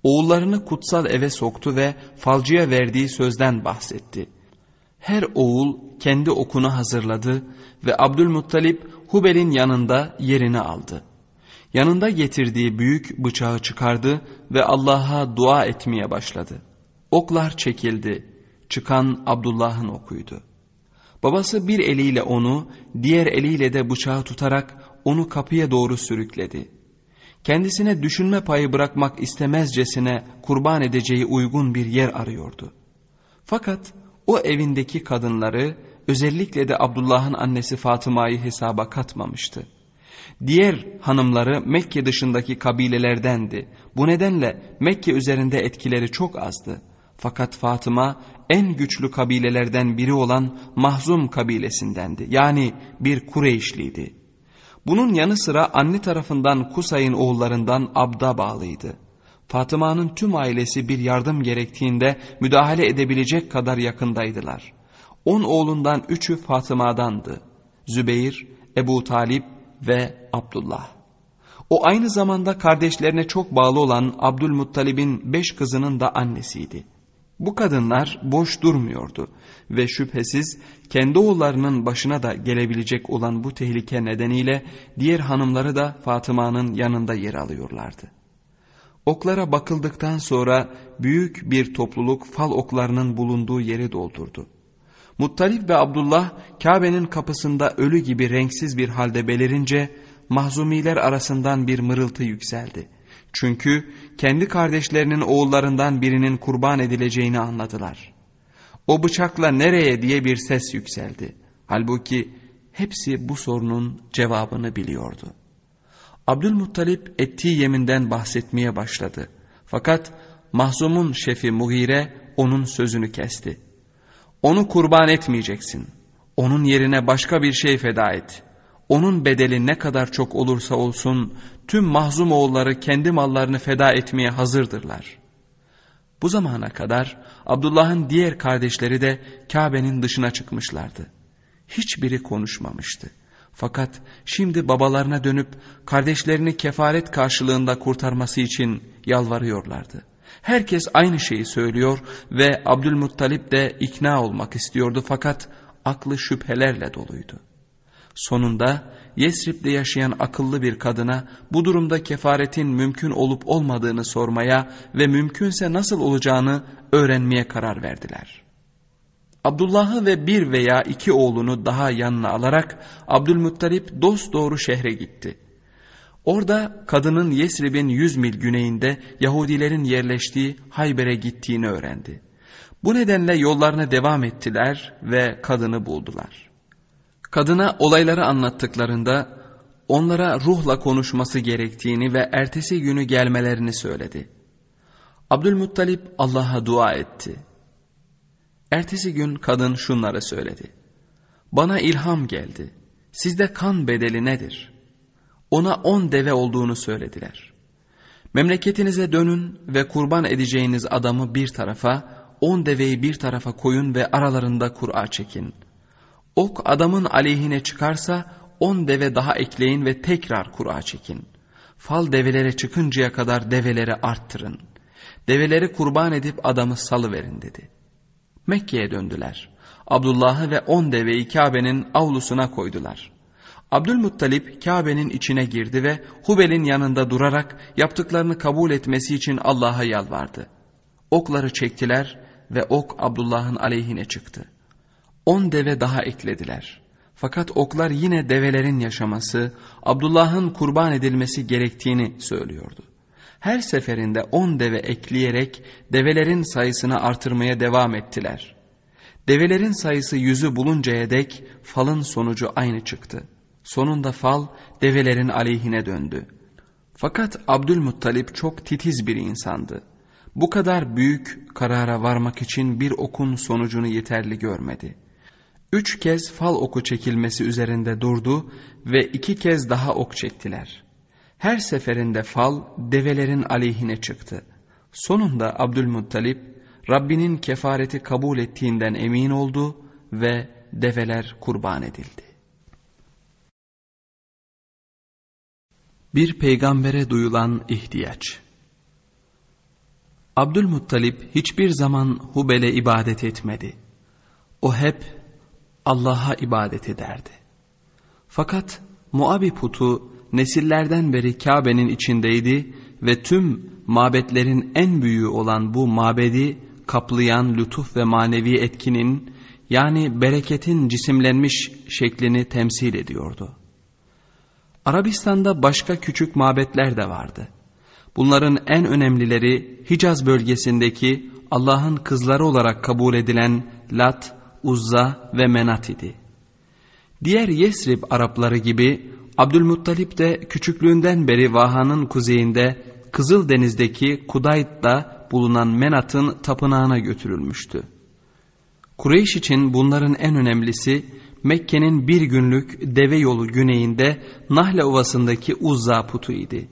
Oğullarını kutsal eve soktu ve falcıya verdiği sözden bahsetti. Her oğul kendi okunu hazırladı ve Abdülmuttalip Hubel'in yanında yerini aldı. Yanında getirdiği büyük bıçağı çıkardı ve Allah'a dua etmeye başladı. Oklar çekildi. Çıkan Abdullah'ın okuydu. Babası bir eliyle onu, diğer eliyle de bıçağı tutarak onu kapıya doğru sürükledi. Kendisine düşünme payı bırakmak istemezcesine kurban edeceği uygun bir yer arıyordu. Fakat o evindeki kadınları özellikle de Abdullah'ın annesi Fatıma'yı hesaba katmamıştı. Diğer hanımları Mekke dışındaki kabilelerdendi. Bu nedenle Mekke üzerinde etkileri çok azdı. Fakat Fatıma en güçlü kabilelerden biri olan Mahzum kabilesindendi. Yani bir Kureyşliydi. Bunun yanı sıra anne tarafından Kusay'ın oğullarından Abd'a bağlıydı. Fatıma'nın tüm ailesi bir yardım gerektiğinde müdahale edebilecek kadar yakındaydılar. On oğlundan üçü Fatıma'dandı. Zübeyir, Ebu Talip ve Abdullah. O aynı zamanda kardeşlerine çok bağlı olan Abdülmuttalib'in beş kızının da annesiydi. Bu kadınlar boş durmuyordu ve şüphesiz kendi oğullarının başına da gelebilecek olan bu tehlike nedeniyle diğer hanımları da Fatıma'nın yanında yer alıyorlardı. Oklara bakıldıktan sonra büyük bir topluluk fal oklarının bulunduğu yeri doldurdu. Muttalip ve Abdullah Kabe'nin kapısında ölü gibi renksiz bir halde belirince mahzumiler arasından bir mırıltı yükseldi. Çünkü kendi kardeşlerinin oğullarından birinin kurban edileceğini anladılar. O bıçakla nereye diye bir ses yükseldi. Halbuki hepsi bu sorunun cevabını biliyordu. Abdülmuttalip ettiği yeminden bahsetmeye başladı. Fakat mahzumun şefi Mughire onun sözünü kesti. Onu kurban etmeyeceksin. Onun yerine başka bir şey feda et. Onun bedeli ne kadar çok olursa olsun tüm mahzum oğulları kendi mallarını feda etmeye hazırdırlar. Bu zamana kadar Abdullah'ın diğer kardeşleri de Kabe'nin dışına çıkmışlardı. Hiçbiri konuşmamıştı. Fakat şimdi babalarına dönüp kardeşlerini kefaret karşılığında kurtarması için yalvarıyorlardı. Herkes aynı şeyi söylüyor ve Abdülmuttalip de ikna olmak istiyordu fakat aklı şüphelerle doluydu. Sonunda Yesrib'de yaşayan akıllı bir kadına bu durumda kefaretin mümkün olup olmadığını sormaya ve mümkünse nasıl olacağını öğrenmeye karar verdiler. Abdullah'ı ve bir veya iki oğlunu daha yanına alarak Abdülmuttalip dost doğru şehre gitti. Orada kadının Yesrib'in yüz mil güneyinde Yahudilerin yerleştiği Hayber'e gittiğini öğrendi. Bu nedenle yollarına devam ettiler ve kadını buldular. Kadına olayları anlattıklarında onlara ruhla konuşması gerektiğini ve ertesi günü gelmelerini söyledi. Abdülmuttalip Allah'a dua etti. Ertesi gün kadın şunları söyledi. Bana ilham geldi. Sizde kan bedeli nedir? Ona on deve olduğunu söylediler. Memleketinize dönün ve kurban edeceğiniz adamı bir tarafa, on deveyi bir tarafa koyun ve aralarında kura çekin. Ok adamın aleyhine çıkarsa on deve daha ekleyin ve tekrar kura çekin. Fal develere çıkıncaya kadar develeri arttırın. Develeri kurban edip adamı salıverin dedi. Mekke'ye döndüler. Abdullah'ı ve on deveyi Kabe'nin avlusuna koydular. Abdülmuttalip Kabe'nin içine girdi ve Hubel'in yanında durarak yaptıklarını kabul etmesi için Allah'a yalvardı. Okları çektiler ve ok Abdullah'ın aleyhine çıktı. On deve daha eklediler. Fakat oklar yine develerin yaşaması, Abdullah'ın kurban edilmesi gerektiğini söylüyordu. Her seferinde on deve ekleyerek develerin sayısını artırmaya devam ettiler. Develerin sayısı yüzü buluncaya dek falın sonucu aynı çıktı. Sonunda fal develerin aleyhine döndü. Fakat Abdülmuttalip çok titiz bir insandı. Bu kadar büyük karara varmak için bir okun sonucunu yeterli görmedi. Üç kez fal oku çekilmesi üzerinde durdu ve iki kez daha ok çektiler. Her seferinde fal develerin aleyhine çıktı. Sonunda Abdülmuttalip Rabbinin kefareti kabul ettiğinden emin oldu ve develer kurban edildi. Bir peygambere duyulan ihtiyaç Abdülmuttalip hiçbir zaman Hubel'e ibadet etmedi. O hep Allah'a ibadet ederdi. Fakat Muabi putu nesillerden beri Kabe'nin içindeydi ve tüm mabetlerin en büyüğü olan bu mabedi kaplayan lütuf ve manevi etkinin yani bereketin cisimlenmiş şeklini temsil ediyordu. Arabistan'da başka küçük mabetler de vardı. Bunların en önemlileri Hicaz bölgesindeki Allah'ın kızları olarak kabul edilen Lat, Uzza ve Menat idi. Diğer Yesrib Arapları gibi Abdülmuttalip de küçüklüğünden beri Vaha'nın kuzeyinde Kızıldeniz'deki Kudayt'ta bulunan Menat'ın tapınağına götürülmüştü. Kureyş için bunların en önemlisi Mekke'nin bir günlük deve yolu güneyinde Nahle Ovası'ndaki Uzza putu idi.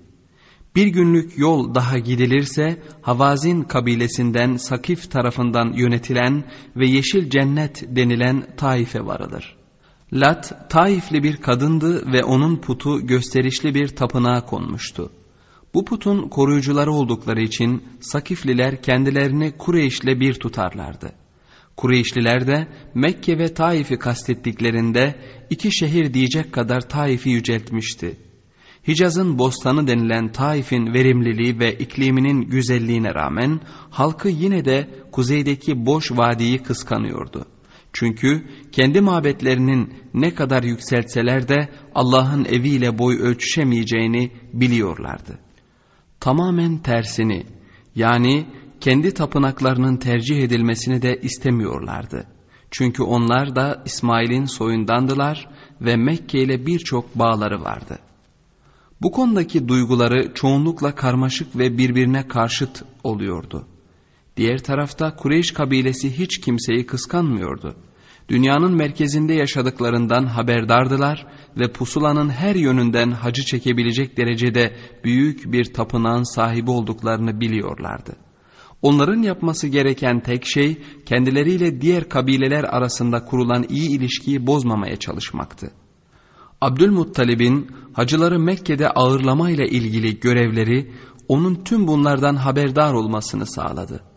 Bir günlük yol daha gidilirse Havazin kabilesinden Sakif tarafından yönetilen ve Yeşil Cennet denilen Taif'e varılır. Lat, Taifli bir kadındı ve onun putu gösterişli bir tapınağa konmuştu. Bu putun koruyucuları oldukları için Sakifliler kendilerini Kureyş'le bir tutarlardı. Kureyşliler de Mekke ve Taif'i kastettiklerinde iki şehir diyecek kadar Taif'i yüceltmişti. Hicaz'ın bostanı denilen Taif'in verimliliği ve ikliminin güzelliğine rağmen halkı yine de kuzeydeki boş vadiyi kıskanıyordu. Çünkü kendi mabetlerinin ne kadar yükseltseler de Allah'ın eviyle boy ölçüşemeyeceğini biliyorlardı. Tamamen tersini yani kendi tapınaklarının tercih edilmesini de istemiyorlardı. Çünkü onlar da İsmail'in soyundandılar ve Mekke ile birçok bağları vardı. Bu konudaki duyguları çoğunlukla karmaşık ve birbirine karşıt oluyordu. Diğer tarafta Kureyş kabilesi hiç kimseyi kıskanmıyordu. Dünyanın merkezinde yaşadıklarından haberdardılar ve pusulanın her yönünden hacı çekebilecek derecede büyük bir tapınağın sahibi olduklarını biliyorlardı. Onların yapması gereken tek şey kendileriyle diğer kabileler arasında kurulan iyi ilişkiyi bozmamaya çalışmaktı. Abdülmuttalib'in hacıları Mekke'de ağırlamayla ilgili görevleri onun tüm bunlardan haberdar olmasını sağladı.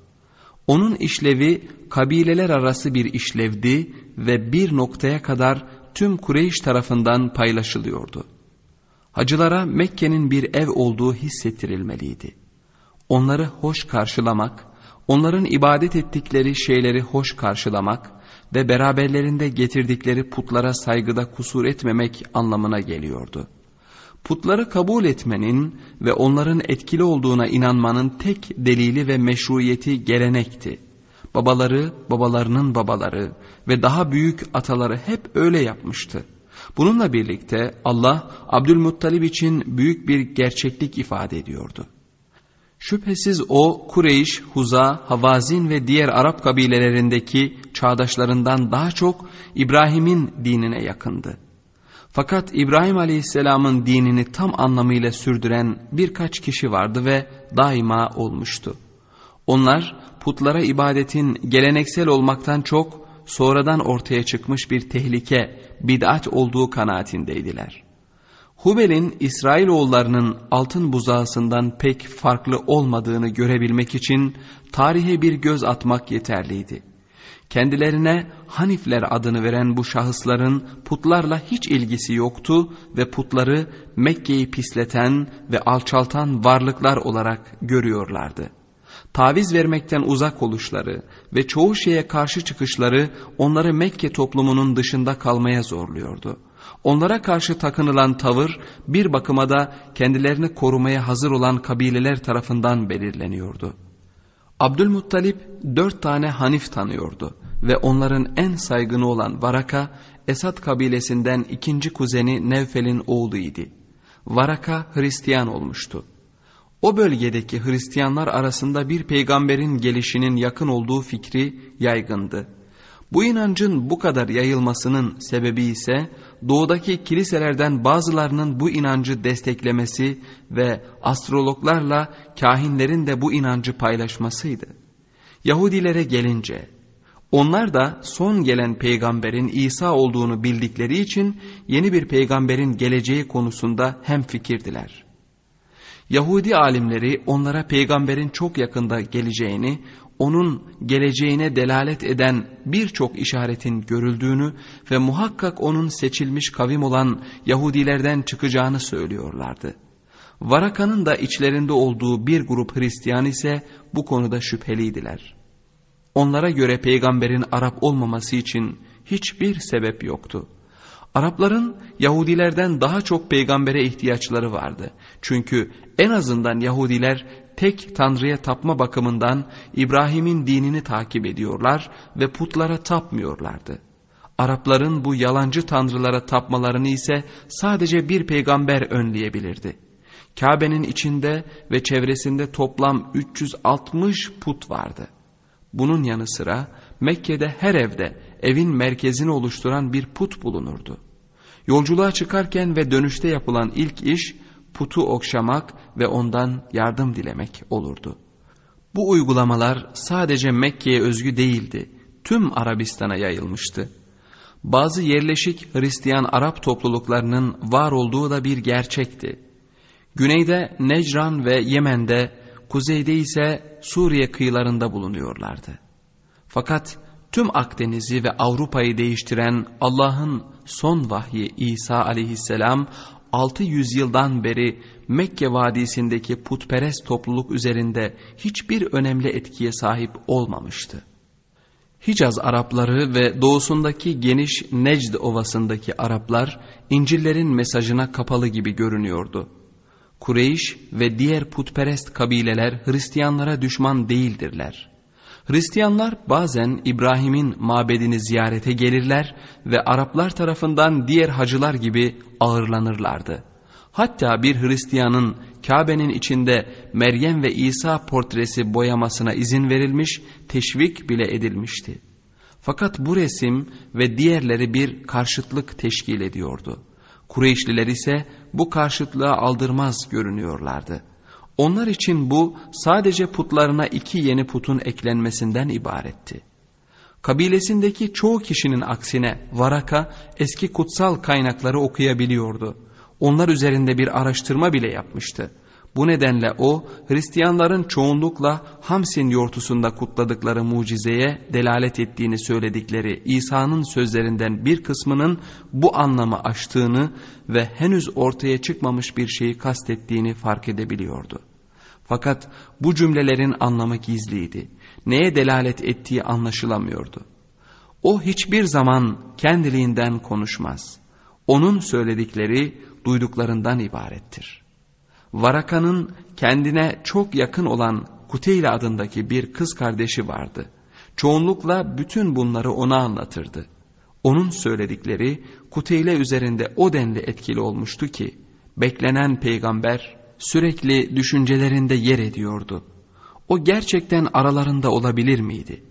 Onun işlevi kabileler arası bir işlevdi ve bir noktaya kadar tüm Kureyş tarafından paylaşılıyordu. Hacılara Mekke'nin bir ev olduğu hissettirilmeliydi. Onları hoş karşılamak, onların ibadet ettikleri şeyleri hoş karşılamak ve beraberlerinde getirdikleri putlara saygıda kusur etmemek anlamına geliyordu. Putları kabul etmenin ve onların etkili olduğuna inanmanın tek delili ve meşruiyeti gelenekti. Babaları, babalarının babaları ve daha büyük ataları hep öyle yapmıştı. Bununla birlikte Allah Abdülmuttalib için büyük bir gerçeklik ifade ediyordu. Şüphesiz o Kureyş, Huza, Havazin ve diğer Arap kabilelerindeki çağdaşlarından daha çok İbrahim'in dinine yakındı. Fakat İbrahim Aleyhisselam'ın dinini tam anlamıyla sürdüren birkaç kişi vardı ve daima olmuştu. Onlar putlara ibadetin geleneksel olmaktan çok sonradan ortaya çıkmış bir tehlike, bid'at olduğu kanaatindeydiler. Hubel'in İsrailoğullarının altın buzağısından pek farklı olmadığını görebilmek için tarihe bir göz atmak yeterliydi. Kendilerine Hanifler adını veren bu şahısların putlarla hiç ilgisi yoktu ve putları Mekke'yi pisleten ve alçaltan varlıklar olarak görüyorlardı. Taviz vermekten uzak oluşları ve çoğu şeye karşı çıkışları onları Mekke toplumunun dışında kalmaya zorluyordu. Onlara karşı takınılan tavır bir bakıma da kendilerini korumaya hazır olan kabileler tarafından belirleniyordu. Abdülmuttalip dört tane Hanif tanıyordu ve onların en saygını olan Varaka, Esad kabilesinden ikinci kuzeni Nevfel'in oğluydu. Varaka Hristiyan olmuştu. O bölgedeki Hristiyanlar arasında bir peygamberin gelişinin yakın olduğu fikri yaygındı. Bu inancın bu kadar yayılmasının sebebi ise doğudaki kiliselerden bazılarının bu inancı desteklemesi ve astrologlarla kahinlerin de bu inancı paylaşmasıydı. Yahudilere gelince onlar da son gelen peygamberin İsa olduğunu bildikleri için yeni bir peygamberin geleceği konusunda hem fikirdiler. Yahudi alimleri onlara peygamberin çok yakında geleceğini, onun geleceğine delalet eden birçok işaretin görüldüğünü ve muhakkak onun seçilmiş kavim olan Yahudilerden çıkacağını söylüyorlardı. Varaka'nın da içlerinde olduğu bir grup Hristiyan ise bu konuda şüpheliydiler. Onlara göre peygamberin Arap olmaması için hiçbir sebep yoktu. Arapların Yahudilerden daha çok peygambere ihtiyaçları vardı. Çünkü en azından Yahudiler tek Tanrı'ya tapma bakımından İbrahim'in dinini takip ediyorlar ve putlara tapmıyorlardı. Arapların bu yalancı tanrılara tapmalarını ise sadece bir peygamber önleyebilirdi. Kabe'nin içinde ve çevresinde toplam 360 put vardı. Bunun yanı sıra Mekke'de her evde evin merkezini oluşturan bir put bulunurdu. Yolculuğa çıkarken ve dönüşte yapılan ilk iş putu okşamak ve ondan yardım dilemek olurdu. Bu uygulamalar sadece Mekke'ye özgü değildi, tüm Arabistan'a yayılmıştı. Bazı yerleşik Hristiyan Arap topluluklarının var olduğu da bir gerçekti. Güneyde Necran ve Yemen'de, kuzeyde ise Suriye kıyılarında bulunuyorlardı. Fakat tüm Akdeniz'i ve Avrupa'yı değiştiren Allah'ın son vahyi İsa aleyhisselam 600 yıldan beri Mekke vadisindeki putperest topluluk üzerinde hiçbir önemli etkiye sahip olmamıştı. Hicaz Arapları ve doğusundaki geniş Necd ovasındaki Araplar İncil'lerin mesajına kapalı gibi görünüyordu. Kureyş ve diğer putperest kabileler Hristiyanlara düşman değildirler. Hristiyanlar bazen İbrahim'in mabedini ziyarete gelirler ve Araplar tarafından diğer hacılar gibi ağırlanırlardı. Hatta bir Hristiyanın Kabe'nin içinde Meryem ve İsa portresi boyamasına izin verilmiş, teşvik bile edilmişti. Fakat bu resim ve diğerleri bir karşıtlık teşkil ediyordu. Kureyşliler ise bu karşıtlığa aldırmaz görünüyorlardı. Onlar için bu sadece putlarına iki yeni putun eklenmesinden ibaretti. Kabilesindeki çoğu kişinin aksine Varaka eski kutsal kaynakları okuyabiliyordu. Onlar üzerinde bir araştırma bile yapmıştı. Bu nedenle o Hristiyanların çoğunlukla Hamsin yortusunda kutladıkları mucizeye delalet ettiğini söyledikleri İsa'nın sözlerinden bir kısmının bu anlamı aştığını ve henüz ortaya çıkmamış bir şeyi kastettiğini fark edebiliyordu. Fakat bu cümlelerin anlamı gizliydi. Neye delalet ettiği anlaşılamıyordu. O hiçbir zaman kendiliğinden konuşmaz. Onun söyledikleri duyduklarından ibarettir. Varaka'nın kendine çok yakın olan Kuteyla adındaki bir kız kardeşi vardı. Çoğunlukla bütün bunları ona anlatırdı. Onun söyledikleri Kuteyla üzerinde o denli etkili olmuştu ki, beklenen peygamber sürekli düşüncelerinde yer ediyordu. O gerçekten aralarında olabilir miydi?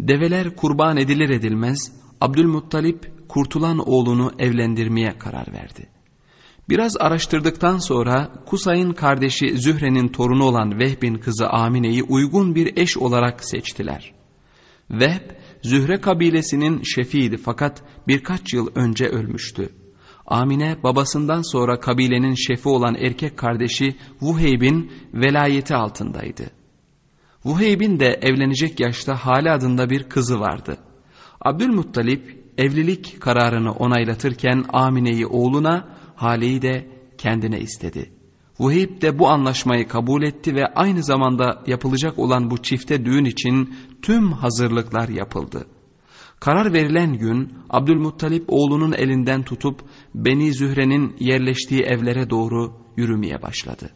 Develer kurban edilir edilmez Abdülmuttalip kurtulan oğlunu evlendirmeye karar verdi. Biraz araştırdıktan sonra Kusay'ın kardeşi Zühre'nin torunu olan Vehb'in kızı Amine'yi uygun bir eş olarak seçtiler. Vehb, Zühre kabilesinin şefiydi fakat birkaç yıl önce ölmüştü. Amine babasından sonra kabilenin şefi olan erkek kardeşi Vuheyb'in velayeti altındaydı. Vuheyb'in de evlenecek yaşta Hale adında bir kızı vardı. Abdülmuttalip evlilik kararını onaylatırken Amine'yi oğluna, Hale'yi de kendine istedi. Vuheyb de bu anlaşmayı kabul etti ve aynı zamanda yapılacak olan bu çifte düğün için tüm hazırlıklar yapıldı. Karar verilen gün Abdülmuttalip oğlunun elinden tutup Beni Zühre'nin yerleştiği evlere doğru yürümeye başladı.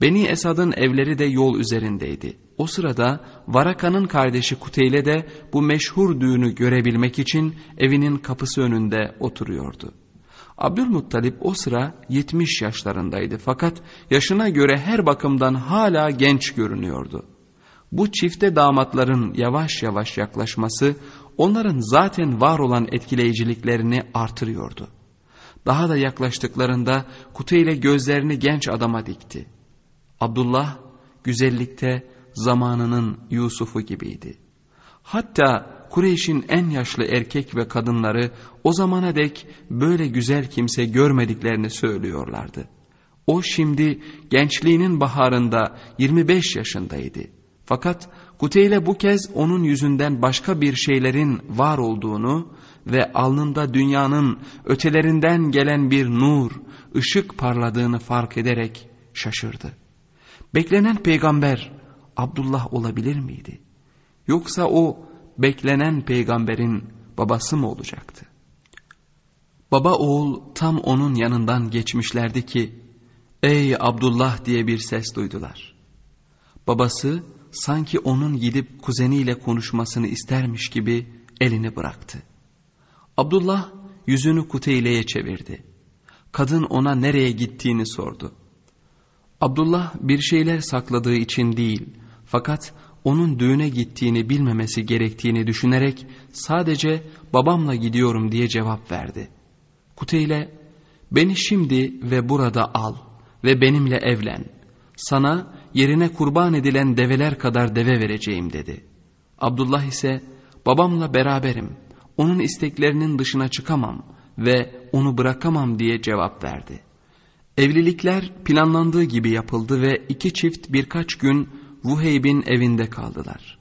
Beni Esad'ın evleri de yol üzerindeydi. O sırada Varaka'nın kardeşi Kuteyle de bu meşhur düğünü görebilmek için evinin kapısı önünde oturuyordu. Abdülmuttalip o sıra 70 yaşlarındaydı fakat yaşına göre her bakımdan hala genç görünüyordu. Bu çifte damatların yavaş yavaş yaklaşması onların zaten var olan etkileyiciliklerini artırıyordu. Daha da yaklaştıklarında kuteyle gözlerini genç adama dikti. Abdullah güzellikte zamanının Yusuf'u gibiydi. Hatta Kureyş'in en yaşlı erkek ve kadınları o zamana dek böyle güzel kimse görmediklerini söylüyorlardı. O şimdi gençliğinin baharında 25 yaşındaydı. Fakat Kuteyle bu kez onun yüzünden başka bir şeylerin var olduğunu ve alnında dünyanın ötelerinden gelen bir nur, ışık parladığını fark ederek şaşırdı. Beklenen peygamber Abdullah olabilir miydi? Yoksa o beklenen peygamberin babası mı olacaktı? Baba oğul tam onun yanından geçmişlerdi ki, ''Ey Abdullah'' diye bir ses duydular. Babası sanki onun gidip kuzeniyle konuşmasını istermiş gibi elini bıraktı. Abdullah yüzünü Kuteyle'ye çevirdi. Kadın ona nereye gittiğini sordu. Abdullah bir şeyler sakladığı için değil fakat onun düğüne gittiğini bilmemesi gerektiğini düşünerek sadece babamla gidiyorum diye cevap verdi. Kuteyle beni şimdi ve burada al ve benimle evlen. Sana yerine kurban edilen develer kadar deve vereceğim dedi. Abdullah ise babamla beraberim. Onun isteklerinin dışına çıkamam ve onu bırakamam diye cevap verdi. Evlilikler planlandığı gibi yapıldı ve iki çift birkaç gün Vuheyb'in evinde kaldılar.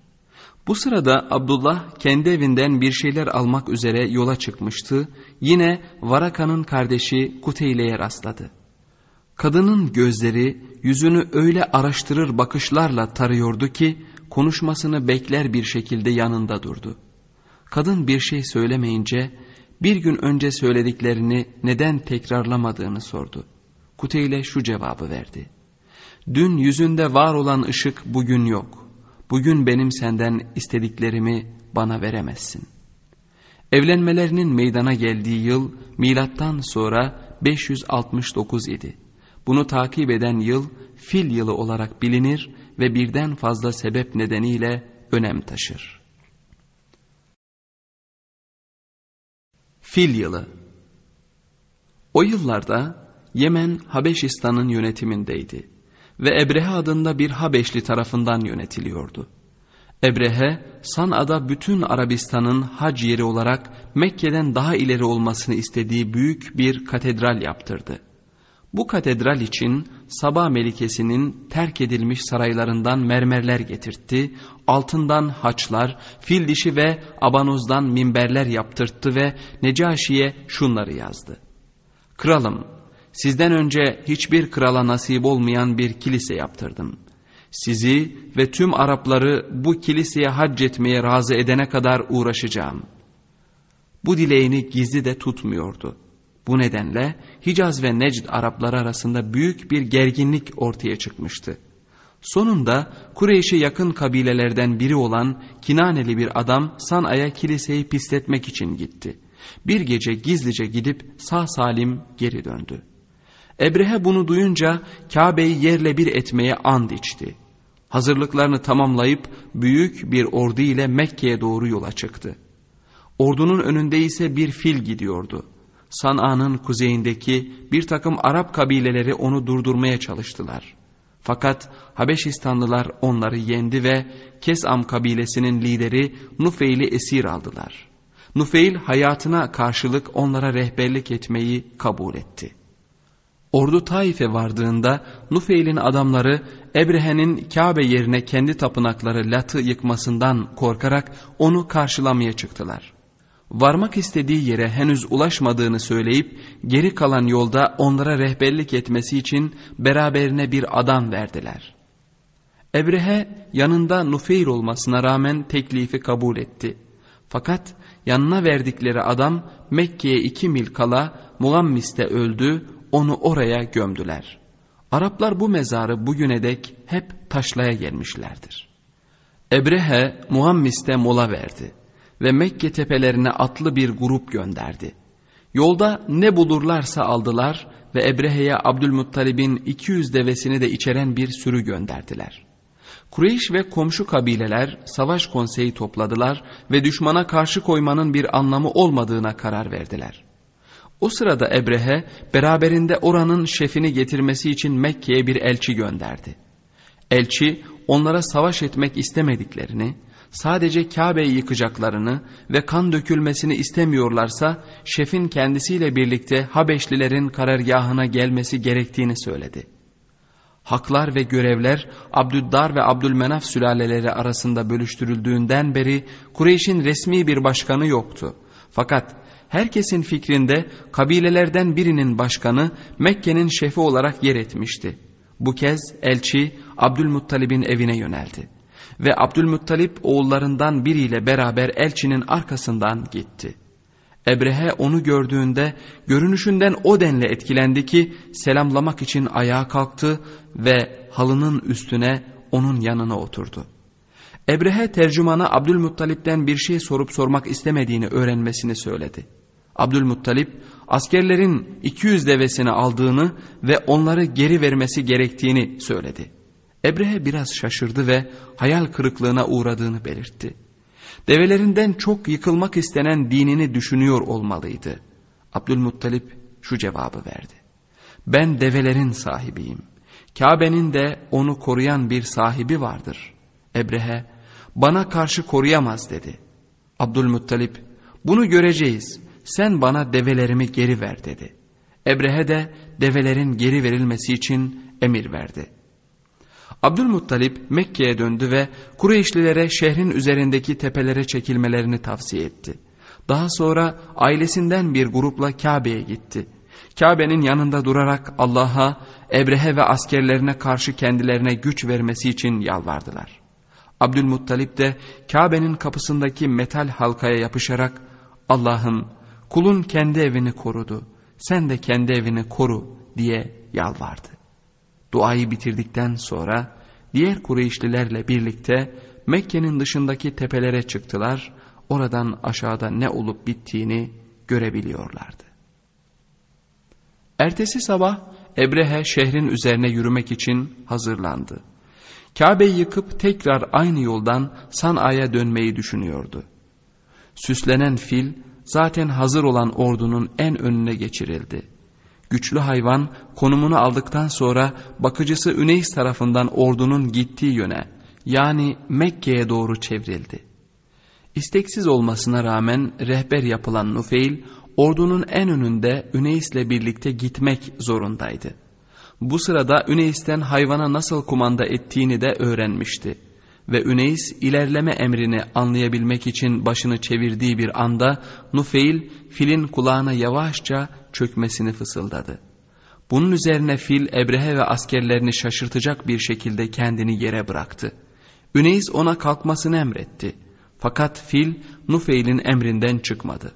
Bu sırada Abdullah kendi evinden bir şeyler almak üzere yola çıkmıştı. Yine Varaka'nın kardeşi Kuteyle'ye rastladı. Kadının gözleri yüzünü öyle araştırır bakışlarla tarıyordu ki konuşmasını bekler bir şekilde yanında durdu. Kadın bir şey söylemeyince bir gün önce söylediklerini neden tekrarlamadığını sordu. Kuteyle şu cevabı verdi. Dün yüzünde var olan ışık bugün yok. Bugün benim senden istediklerimi bana veremezsin. Evlenmelerinin meydana geldiği yıl milattan sonra 569 idi. Bunu takip eden yıl fil yılı olarak bilinir ve birden fazla sebep nedeniyle önem taşır. Fil yılı O yıllarda Yemen Habeşistan'ın yönetimindeydi ve Ebrehe adında bir Habeşli tarafından yönetiliyordu. Ebrehe, San'a'da bütün Arabistan'ın hac yeri olarak Mekke'den daha ileri olmasını istediği büyük bir katedral yaptırdı. Bu katedral için Sabah Melikesi'nin terk edilmiş saraylarından mermerler getirtti, altından haçlar, fil dişi ve abanozdan minberler yaptırttı ve Necaşi'ye şunları yazdı. Kralım, sizden önce hiçbir krala nasip olmayan bir kilise yaptırdım. Sizi ve tüm Arapları bu kiliseye hac etmeye razı edene kadar uğraşacağım. Bu dileğini gizli de tutmuyordu. Bu nedenle Hicaz ve Necd Arapları arasında büyük bir gerginlik ortaya çıkmıştı. Sonunda Kureyş'e yakın kabilelerden biri olan Kinaneli bir adam San'a'ya kiliseyi pisletmek için gitti. Bir gece gizlice gidip sağ salim geri döndü. Ebrehe bunu duyunca Kabe'yi yerle bir etmeye and içti. Hazırlıklarını tamamlayıp büyük bir ordu ile Mekke'ye doğru yola çıktı. Ordunun önünde ise bir fil gidiyordu. San'a'nın kuzeyindeki bir takım Arap kabileleri onu durdurmaya çalıştılar. Fakat Habeşistanlılar onları yendi ve Kesam kabilesinin lideri Nufeil'i esir aldılar. Nufeil hayatına karşılık onlara rehberlik etmeyi kabul etti. Ordu Taif'e vardığında Nufeil'in adamları Ebrehe'nin Kabe yerine kendi tapınakları Lat'ı yıkmasından korkarak onu karşılamaya çıktılar varmak istediği yere henüz ulaşmadığını söyleyip geri kalan yolda onlara rehberlik etmesi için beraberine bir adam verdiler. Ebrehe yanında Nufeyr olmasına rağmen teklifi kabul etti. Fakat yanına verdikleri adam Mekke'ye iki mil kala Muammis'te öldü, onu oraya gömdüler. Araplar bu mezarı bugüne dek hep taşlaya gelmişlerdir. Ebrehe Muammis'te mola verdi ve Mekke tepelerine atlı bir grup gönderdi. Yolda ne bulurlarsa aldılar ve Ebrehe'ye Abdülmuttalib'in 200 devesini de içeren bir sürü gönderdiler. Kureyş ve komşu kabileler savaş konseyi topladılar ve düşmana karşı koymanın bir anlamı olmadığına karar verdiler. O sırada Ebrehe beraberinde oranın şefini getirmesi için Mekke'ye bir elçi gönderdi. Elçi onlara savaş etmek istemediklerini, sadece Kabe'yi yıkacaklarını ve kan dökülmesini istemiyorlarsa şefin kendisiyle birlikte Habeşlilerin karargahına gelmesi gerektiğini söyledi. Haklar ve görevler Abdüddar ve Abdülmenaf sülaleleri arasında bölüştürüldüğünden beri Kureyş'in resmi bir başkanı yoktu. Fakat herkesin fikrinde kabilelerden birinin başkanı Mekke'nin şefi olarak yer etmişti. Bu kez elçi Abdülmuttalib'in evine yöneldi ve Abdülmuttalip oğullarından biriyle beraber elçinin arkasından gitti. Ebrehe onu gördüğünde görünüşünden o denli etkilendi ki selamlamak için ayağa kalktı ve halının üstüne onun yanına oturdu. Ebrehe tercümana Abdülmuttalip'ten bir şey sorup sormak istemediğini öğrenmesini söyledi. Abdülmuttalip askerlerin 200 devesini aldığını ve onları geri vermesi gerektiğini söyledi. Ebrehe biraz şaşırdı ve hayal kırıklığına uğradığını belirtti. Develerinden çok yıkılmak istenen dinini düşünüyor olmalıydı. Abdülmuttalip şu cevabı verdi. Ben develerin sahibiyim. Kabe'nin de onu koruyan bir sahibi vardır. Ebrehe bana karşı koruyamaz dedi. Abdülmuttalip bunu göreceğiz sen bana develerimi geri ver dedi. Ebrehe de develerin geri verilmesi için emir verdi. Abdülmuttalip Mekke'ye döndü ve Kureyşlilere şehrin üzerindeki tepelere çekilmelerini tavsiye etti. Daha sonra ailesinden bir grupla Kabe'ye gitti. Kabe'nin yanında durarak Allah'a, Ebrehe ve askerlerine karşı kendilerine güç vermesi için yalvardılar. Abdülmuttalip de Kabe'nin kapısındaki metal halkaya yapışarak Allah'ım kulun kendi evini korudu, sen de kendi evini koru diye yalvardı. Duayı bitirdikten sonra diğer Kureyşlilerle birlikte Mekke'nin dışındaki tepelere çıktılar, oradan aşağıda ne olup bittiğini görebiliyorlardı. Ertesi sabah Ebrehe şehrin üzerine yürümek için hazırlandı. Kabe'yi yıkıp tekrar aynı yoldan San'a'ya dönmeyi düşünüyordu. Süslenen fil zaten hazır olan ordunun en önüne geçirildi. Güçlü hayvan konumunu aldıktan sonra bakıcısı Üneys tarafından ordunun gittiği yöne yani Mekke'ye doğru çevrildi. İsteksiz olmasına rağmen rehber yapılan Nufeil ordunun en önünde Üneys'le birlikte gitmek zorundaydı. Bu sırada Üneys'ten hayvana nasıl kumanda ettiğini de öğrenmişti. Ve Üneys ilerleme emrini anlayabilmek için başını çevirdiği bir anda Nufeil filin kulağına yavaşça çökmesini fısıldadı. Bunun üzerine fil Ebrehe ve askerlerini şaşırtacak bir şekilde kendini yere bıraktı. Üneys ona kalkmasını emretti. Fakat fil Nufeil'in emrinden çıkmadı.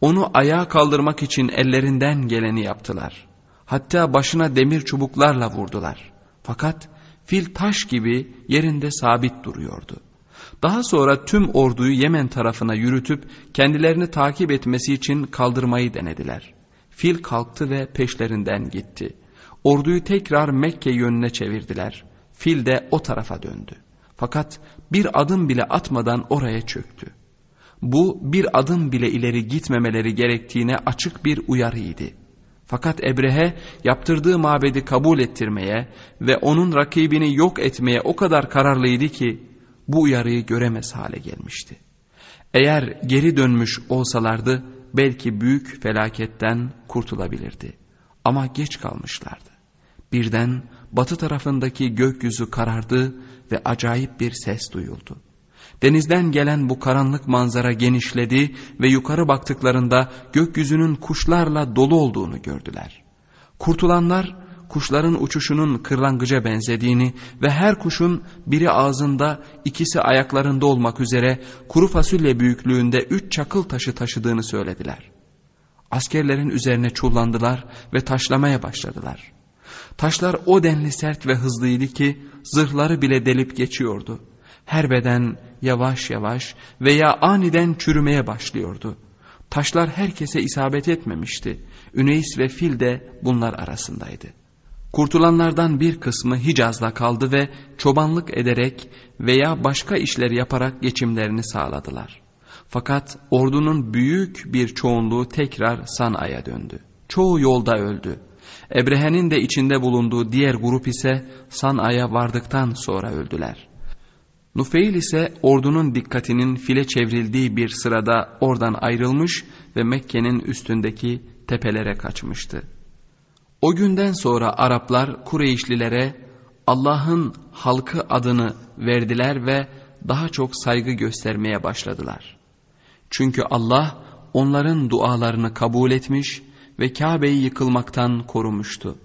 Onu ayağa kaldırmak için ellerinden geleni yaptılar. Hatta başına demir çubuklarla vurdular. Fakat fil taş gibi yerinde sabit duruyordu. Daha sonra tüm orduyu Yemen tarafına yürütüp kendilerini takip etmesi için kaldırmayı denediler. Fil kalktı ve peşlerinden gitti. Orduyu tekrar Mekke yönüne çevirdiler. Fil de o tarafa döndü. Fakat bir adım bile atmadan oraya çöktü. Bu bir adım bile ileri gitmemeleri gerektiğine açık bir uyarıydı. Fakat Ebrehe yaptırdığı mabedi kabul ettirmeye ve onun rakibini yok etmeye o kadar kararlıydı ki bu uyarıyı göremez hale gelmişti. Eğer geri dönmüş olsalardı belki büyük felaketten kurtulabilirdi. Ama geç kalmışlardı. Birden batı tarafındaki gökyüzü karardı ve acayip bir ses duyuldu. Denizden gelen bu karanlık manzara genişledi ve yukarı baktıklarında gökyüzünün kuşlarla dolu olduğunu gördüler. Kurtulanlar kuşların uçuşunun kırlangıca benzediğini ve her kuşun biri ağzında ikisi ayaklarında olmak üzere kuru fasulye büyüklüğünde üç çakıl taşı taşıdığını söylediler. Askerlerin üzerine çullandılar ve taşlamaya başladılar. Taşlar o denli sert ve hızlıydı ki zırhları bile delip geçiyordu. Her beden yavaş yavaş veya aniden çürümeye başlıyordu. Taşlar herkese isabet etmemişti. Üneys ve Fil de bunlar arasındaydı. Kurtulanlardan bir kısmı Hicaz'da kaldı ve çobanlık ederek veya başka işler yaparak geçimlerini sağladılar. Fakat ordunun büyük bir çoğunluğu tekrar Sana'ya döndü. Çoğu yolda öldü. Ebrehe'nin de içinde bulunduğu diğer grup ise Sana'ya vardıktan sonra öldüler. Nufeil ise ordunun dikkatinin file çevrildiği bir sırada oradan ayrılmış ve Mekke'nin üstündeki tepelere kaçmıştı. O günden sonra Araplar Kureyşlilere Allah'ın halkı adını verdiler ve daha çok saygı göstermeye başladılar. Çünkü Allah onların dualarını kabul etmiş ve Kabe'yi yıkılmaktan korumuştu.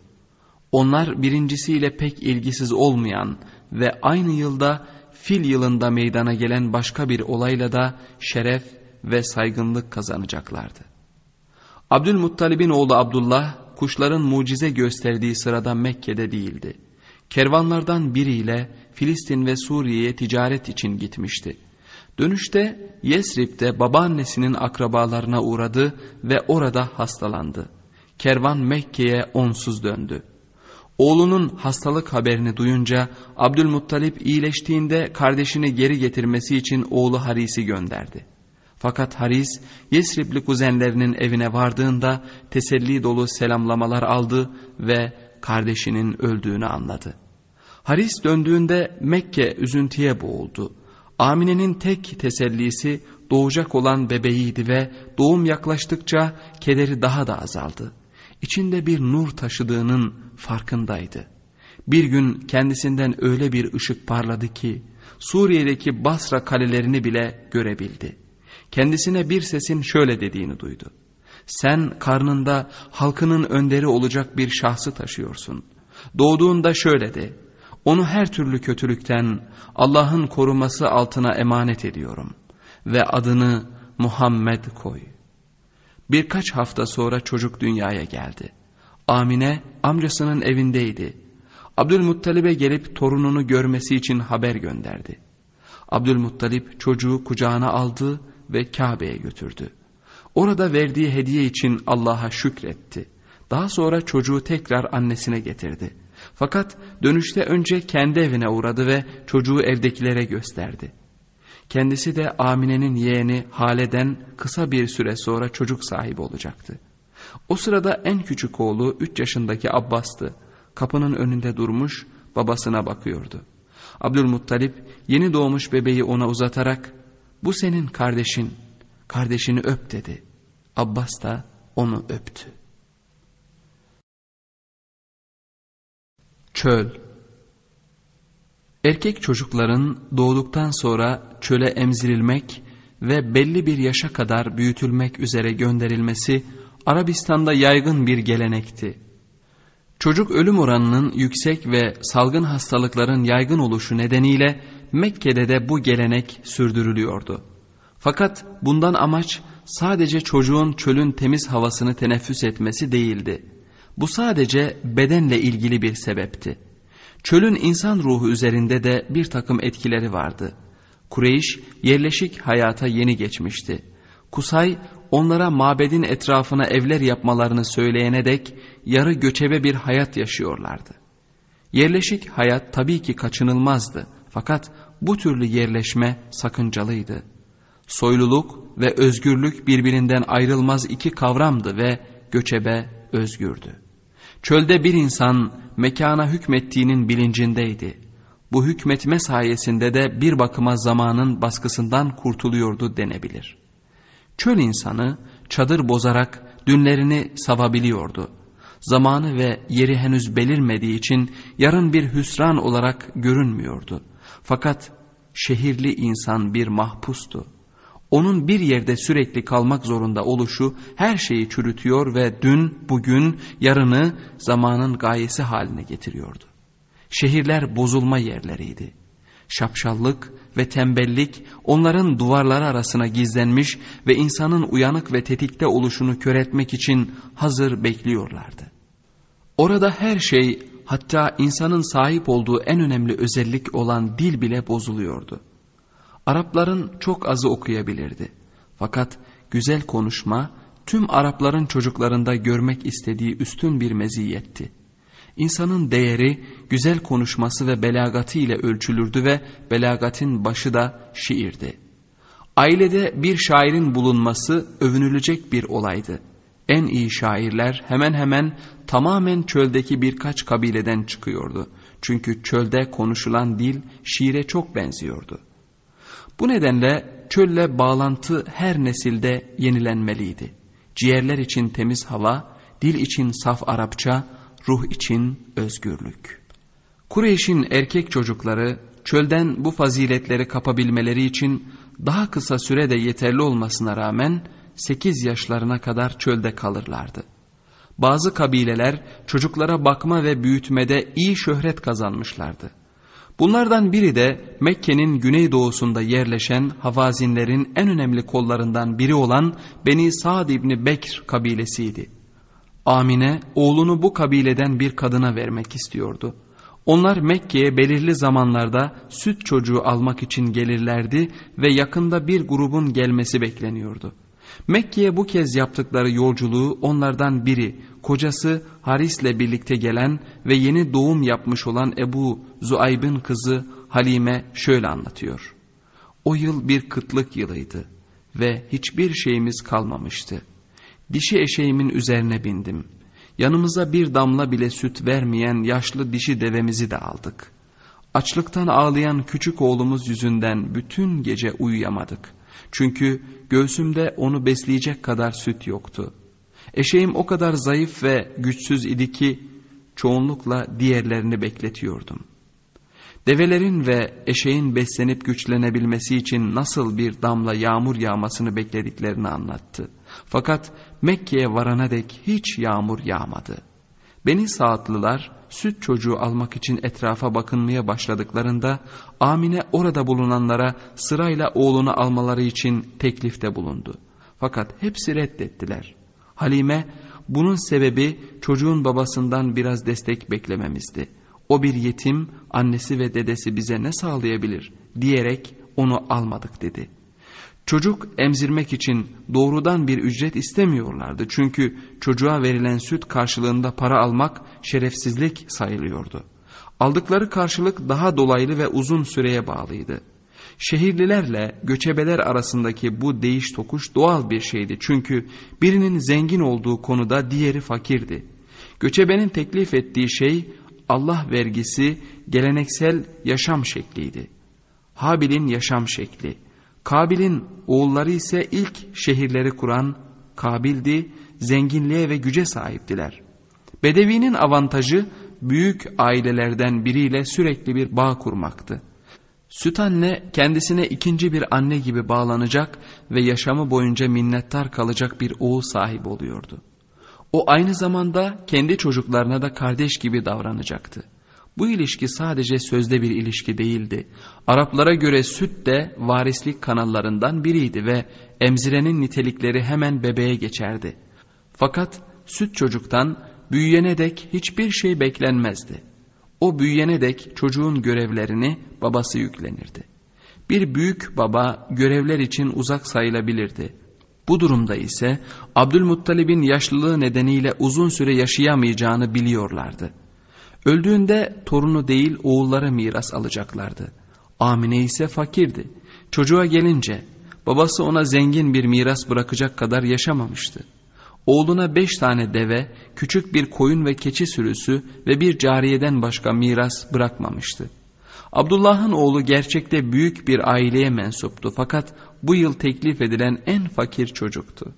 Onlar birincisiyle pek ilgisiz olmayan ve aynı yılda fil yılında meydana gelen başka bir olayla da şeref ve saygınlık kazanacaklardı. Abdülmuttalib'in oğlu Abdullah kuşların mucize gösterdiği sırada Mekke'de değildi. Kervanlardan biriyle Filistin ve Suriye'ye ticaret için gitmişti. Dönüşte Yesrib'de babaannesinin akrabalarına uğradı ve orada hastalandı. Kervan Mekke'ye onsuz döndü. Oğlunun hastalık haberini duyunca Abdülmuttalip iyileştiğinde kardeşini geri getirmesi için oğlu Haris'i gönderdi. Fakat Haris Yesribli kuzenlerinin evine vardığında teselli dolu selamlamalar aldı ve kardeşinin öldüğünü anladı. Haris döndüğünde Mekke üzüntüye boğuldu. Amine'nin tek tesellisi doğacak olan bebeğiydi ve doğum yaklaştıkça kederi daha da azaldı. İçinde bir nur taşıdığının farkındaydı. Bir gün kendisinden öyle bir ışık parladı ki Suriye'deki Basra kalelerini bile görebildi. Kendisine bir sesin şöyle dediğini duydu. Sen karnında halkının önderi olacak bir şahsı taşıyorsun. Doğduğunda şöyle de, onu her türlü kötülükten Allah'ın koruması altına emanet ediyorum ve adını Muhammed koy. Birkaç hafta sonra çocuk dünyaya geldi. Amine amcasının evindeydi. Abdülmuttalib'e gelip torununu görmesi için haber gönderdi. Abdülmuttalip çocuğu kucağına aldı ve Kabe'ye götürdü. Orada verdiği hediye için Allah'a şükretti. Daha sonra çocuğu tekrar annesine getirdi. Fakat dönüşte önce kendi evine uğradı ve çocuğu evdekilere gösterdi. Kendisi de Amine'nin yeğeni Hale'den kısa bir süre sonra çocuk sahibi olacaktı. O sırada en küçük oğlu 3 yaşındaki Abbas'tı. Kapının önünde durmuş babasına bakıyordu. Abdülmuttalip yeni doğmuş bebeği ona uzatarak bu senin kardeşin, kardeşini öp dedi. Abbas da onu öptü. Çöl Erkek çocukların doğduktan sonra çöle emzirilmek ve belli bir yaşa kadar büyütülmek üzere gönderilmesi Arabistan'da yaygın bir gelenekti. Çocuk ölüm oranının yüksek ve salgın hastalıkların yaygın oluşu nedeniyle Mekke'de de bu gelenek sürdürülüyordu. Fakat bundan amaç sadece çocuğun çölün temiz havasını teneffüs etmesi değildi. Bu sadece bedenle ilgili bir sebepti. Çölün insan ruhu üzerinde de bir takım etkileri vardı. Kureyş yerleşik hayata yeni geçmişti. Kusay onlara mabedin etrafına evler yapmalarını söyleyene dek yarı göçebe bir hayat yaşıyorlardı. Yerleşik hayat tabii ki kaçınılmazdı fakat bu türlü yerleşme sakıncalıydı. Soyluluk ve özgürlük birbirinden ayrılmaz iki kavramdı ve göçebe özgürdü. Çölde bir insan mekana hükmettiğinin bilincindeydi. Bu hükmetme sayesinde de bir bakıma zamanın baskısından kurtuluyordu denebilir. Çöl insanı çadır bozarak dünlerini savabiliyordu. Zamanı ve yeri henüz belirmediği için yarın bir hüsran olarak görünmüyordu. Fakat şehirli insan bir mahpustu. Onun bir yerde sürekli kalmak zorunda oluşu her şeyi çürütüyor ve dün, bugün, yarını zamanın gayesi haline getiriyordu. Şehirler bozulma yerleriydi. Şapşallık ve tembellik onların duvarları arasına gizlenmiş ve insanın uyanık ve tetikte oluşunu köretmek için hazır bekliyorlardı. Orada her şey hatta insanın sahip olduğu en önemli özellik olan dil bile bozuluyordu. Arapların çok azı okuyabilirdi. Fakat güzel konuşma tüm Arapların çocuklarında görmek istediği üstün bir meziyetti. İnsanın değeri güzel konuşması ve belagatı ile ölçülürdü ve belagatin başı da şiirdi. Ailede bir şairin bulunması övünülecek bir olaydı. En iyi şairler hemen hemen tamamen çöldeki birkaç kabileden çıkıyordu. Çünkü çölde konuşulan dil şiire çok benziyordu. Bu nedenle çölle bağlantı her nesilde yenilenmeliydi. Ciğerler için temiz hava, dil için saf Arapça, ruh için özgürlük. Kureyş'in erkek çocukları çölden bu faziletleri kapabilmeleri için daha kısa sürede yeterli olmasına rağmen 8 yaşlarına kadar çölde kalırlardı. Bazı kabileler çocuklara bakma ve büyütmede iyi şöhret kazanmışlardı. Bunlardan biri de Mekke'nin güneydoğusunda yerleşen Havazinlerin en önemli kollarından biri olan Beni Sa'd İbni Bekr kabilesiydi. Amine oğlunu bu kabileden bir kadına vermek istiyordu. Onlar Mekke'ye belirli zamanlarda süt çocuğu almak için gelirlerdi ve yakında bir grubun gelmesi bekleniyordu. Mekke'ye bu kez yaptıkları yolculuğu onlardan biri, kocası Haris'le birlikte gelen ve yeni doğum yapmış olan Ebu Zuayb'ın kızı Halime şöyle anlatıyor. O yıl bir kıtlık yılıydı ve hiçbir şeyimiz kalmamıştı. Dişi eşeğimin üzerine bindim. Yanımıza bir damla bile süt vermeyen yaşlı dişi devemizi de aldık. Açlıktan ağlayan küçük oğlumuz yüzünden bütün gece uyuyamadık.'' Çünkü göğsümde onu besleyecek kadar süt yoktu. Eşeğim o kadar zayıf ve güçsüz idi ki çoğunlukla diğerlerini bekletiyordum. Develerin ve eşeğin beslenip güçlenebilmesi için nasıl bir damla yağmur yağmasını beklediklerini anlattı. Fakat Mekke'ye varana dek hiç yağmur yağmadı. Beni Saatlılar süt çocuğu almak için etrafa bakınmaya başladıklarında Amine orada bulunanlara sırayla oğlunu almaları için teklifte bulundu. Fakat hepsi reddettiler. Halime bunun sebebi çocuğun babasından biraz destek beklememizdi. O bir yetim annesi ve dedesi bize ne sağlayabilir diyerek onu almadık dedi.'' Çocuk emzirmek için doğrudan bir ücret istemiyorlardı. Çünkü çocuğa verilen süt karşılığında para almak şerefsizlik sayılıyordu. Aldıkları karşılık daha dolaylı ve uzun süreye bağlıydı. Şehirlilerle göçebeler arasındaki bu değiş tokuş doğal bir şeydi. Çünkü birinin zengin olduğu konuda diğeri fakirdi. Göçebenin teklif ettiği şey Allah vergisi geleneksel yaşam şekliydi. Habil'in yaşam şekli. Kabil'in oğulları ise ilk şehirleri kuran Kabil'di, zenginliğe ve güce sahiptiler. Bedevi'nin avantajı büyük ailelerden biriyle sürekli bir bağ kurmaktı. Süt anne kendisine ikinci bir anne gibi bağlanacak ve yaşamı boyunca minnettar kalacak bir oğul sahibi oluyordu. O aynı zamanda kendi çocuklarına da kardeş gibi davranacaktı. Bu ilişki sadece sözde bir ilişki değildi. Araplara göre süt de varislik kanallarından biriydi ve emzirenin nitelikleri hemen bebeğe geçerdi. Fakat süt çocuktan büyüyene dek hiçbir şey beklenmezdi. O büyüyene dek çocuğun görevlerini babası yüklenirdi. Bir büyük baba görevler için uzak sayılabilirdi. Bu durumda ise Abdülmuttalib'in yaşlılığı nedeniyle uzun süre yaşayamayacağını biliyorlardı. Öldüğünde torunu değil oğullara miras alacaklardı. Amine ise fakirdi. Çocuğa gelince babası ona zengin bir miras bırakacak kadar yaşamamıştı. Oğluna beş tane deve, küçük bir koyun ve keçi sürüsü ve bir cariyeden başka miras bırakmamıştı. Abdullah'ın oğlu gerçekte büyük bir aileye mensuptu fakat bu yıl teklif edilen en fakir çocuktu.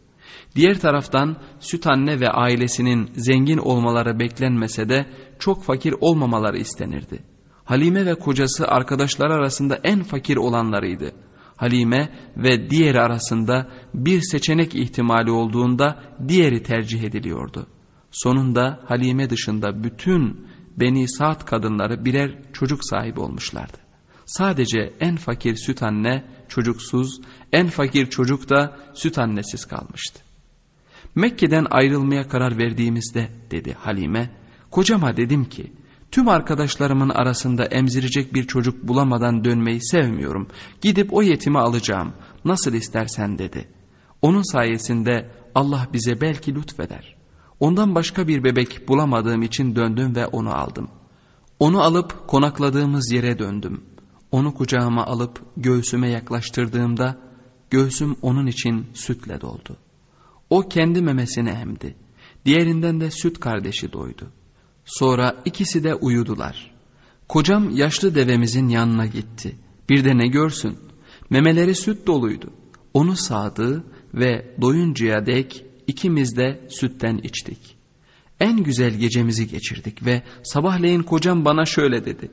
Diğer taraftan süt anne ve ailesinin zengin olmaları beklenmese de çok fakir olmamaları istenirdi. Halime ve kocası arkadaşlar arasında en fakir olanlarıydı. Halime ve diğeri arasında bir seçenek ihtimali olduğunda diğeri tercih ediliyordu. Sonunda Halime dışında bütün Beni Saat kadınları birer çocuk sahibi olmuşlardı. Sadece en fakir süt anne çocuksuz, en fakir çocuk da süt annesiz kalmıştı. Mekke'den ayrılmaya karar verdiğimizde dedi Halime, kocama dedim ki tüm arkadaşlarımın arasında emzirecek bir çocuk bulamadan dönmeyi sevmiyorum. Gidip o yetimi alacağım nasıl istersen dedi. Onun sayesinde Allah bize belki lütfeder. Ondan başka bir bebek bulamadığım için döndüm ve onu aldım. Onu alıp konakladığımız yere döndüm. Onu kucağıma alıp göğsüme yaklaştırdığımda göğsüm onun için sütle doldu. O kendi memesini emdi. Diğerinden de süt kardeşi doydu. Sonra ikisi de uyudular. Kocam yaşlı devemizin yanına gitti. Bir de ne görsün? Memeleri süt doluydu. Onu sağdı ve doyuncaya dek ikimiz de sütten içtik. En güzel gecemizi geçirdik ve sabahleyin kocam bana şöyle dedi.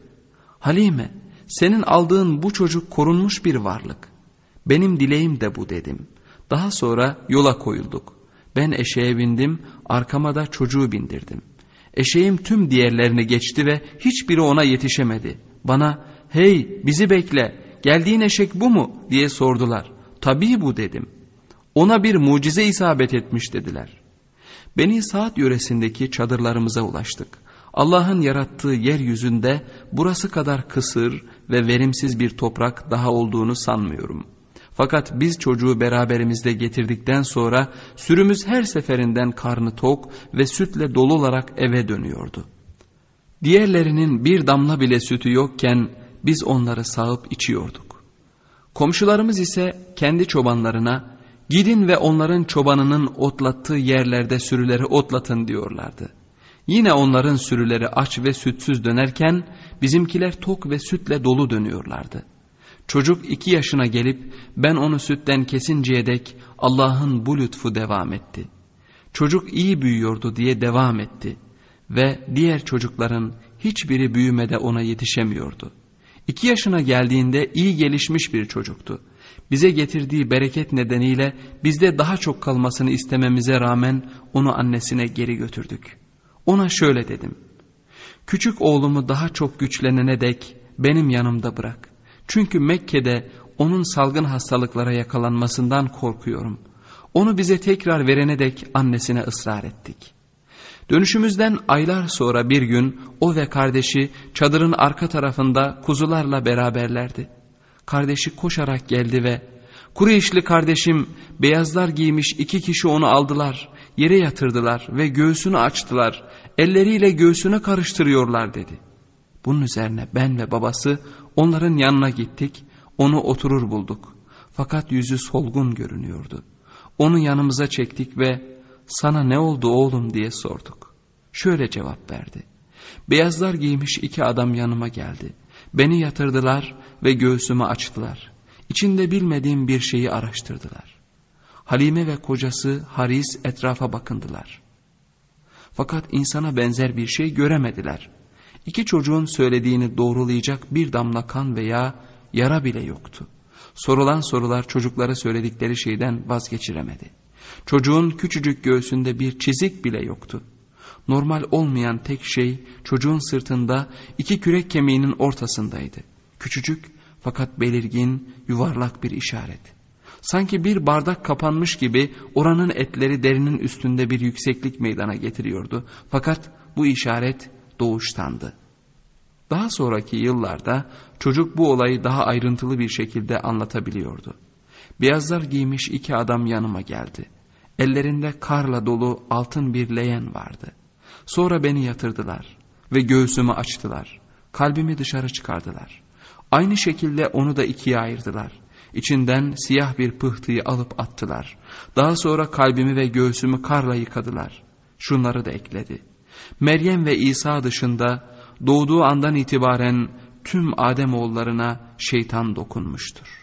Halime senin aldığın bu çocuk korunmuş bir varlık. Benim dileğim de bu dedim. Daha sonra yola koyulduk. Ben eşeğe bindim, arkama da çocuğu bindirdim. Eşeğim tüm diğerlerini geçti ve hiçbiri ona yetişemedi. Bana hey bizi bekle geldiğin eşek bu mu diye sordular. Tabii bu dedim. Ona bir mucize isabet etmiş dediler. Beni saat yöresindeki çadırlarımıza ulaştık. Allah'ın yarattığı yeryüzünde burası kadar kısır ve verimsiz bir toprak daha olduğunu sanmıyorum. Fakat biz çocuğu beraberimizde getirdikten sonra sürümüz her seferinden karnı tok ve sütle dolu olarak eve dönüyordu. Diğerlerinin bir damla bile sütü yokken biz onları sağıp içiyorduk. Komşularımız ise kendi çobanlarına gidin ve onların çobanının otlattığı yerlerde sürüleri otlatın diyorlardı. Yine onların sürüleri aç ve sütsüz dönerken bizimkiler tok ve sütle dolu dönüyorlardı. Çocuk iki yaşına gelip ben onu sütten kesinceye dek Allah'ın bu lütfu devam etti. Çocuk iyi büyüyordu diye devam etti ve diğer çocukların hiçbiri büyümede ona yetişemiyordu. İki yaşına geldiğinde iyi gelişmiş bir çocuktu. Bize getirdiği bereket nedeniyle bizde daha çok kalmasını istememize rağmen onu annesine geri götürdük. Ona şöyle dedim. Küçük oğlumu daha çok güçlenene dek benim yanımda bırak. Çünkü Mekke'de onun salgın hastalıklara yakalanmasından korkuyorum. Onu bize tekrar verene dek annesine ısrar ettik. Dönüşümüzden aylar sonra bir gün o ve kardeşi çadırın arka tarafında kuzularla beraberlerdi. Kardeşi koşarak geldi ve Kureyşli kardeşim beyazlar giymiş iki kişi onu aldılar, yere yatırdılar ve göğsünü açtılar, elleriyle göğsüne karıştırıyorlar dedi. Bunun üzerine ben ve babası onların yanına gittik, onu oturur bulduk. Fakat yüzü solgun görünüyordu. Onu yanımıza çektik ve sana ne oldu oğlum diye sorduk. Şöyle cevap verdi. Beyazlar giymiş iki adam yanıma geldi. Beni yatırdılar ve göğsümü açtılar. İçinde bilmediğim bir şeyi araştırdılar. Halime ve kocası Haris etrafa bakındılar. Fakat insana benzer bir şey göremediler. İki çocuğun söylediğini doğrulayacak bir damla kan veya yara bile yoktu. Sorulan sorular çocuklara söyledikleri şeyden vazgeçiremedi. Çocuğun küçücük göğsünde bir çizik bile yoktu. Normal olmayan tek şey çocuğun sırtında iki kürek kemiğinin ortasındaydı. Küçücük fakat belirgin yuvarlak bir işaret. Sanki bir bardak kapanmış gibi oranın etleri derinin üstünde bir yükseklik meydana getiriyordu. Fakat bu işaret doğuştandı. Daha sonraki yıllarda çocuk bu olayı daha ayrıntılı bir şekilde anlatabiliyordu. Beyazlar giymiş iki adam yanıma geldi. Ellerinde karla dolu altın bir leyen vardı. Sonra beni yatırdılar ve göğsümü açtılar. Kalbimi dışarı çıkardılar. Aynı şekilde onu da ikiye ayırdılar. İçinden siyah bir pıhtıyı alıp attılar. Daha sonra kalbimi ve göğsümü karla yıkadılar. Şunları da ekledi. Meryem ve İsa dışında doğduğu andan itibaren tüm Adem oğullarına şeytan dokunmuştur.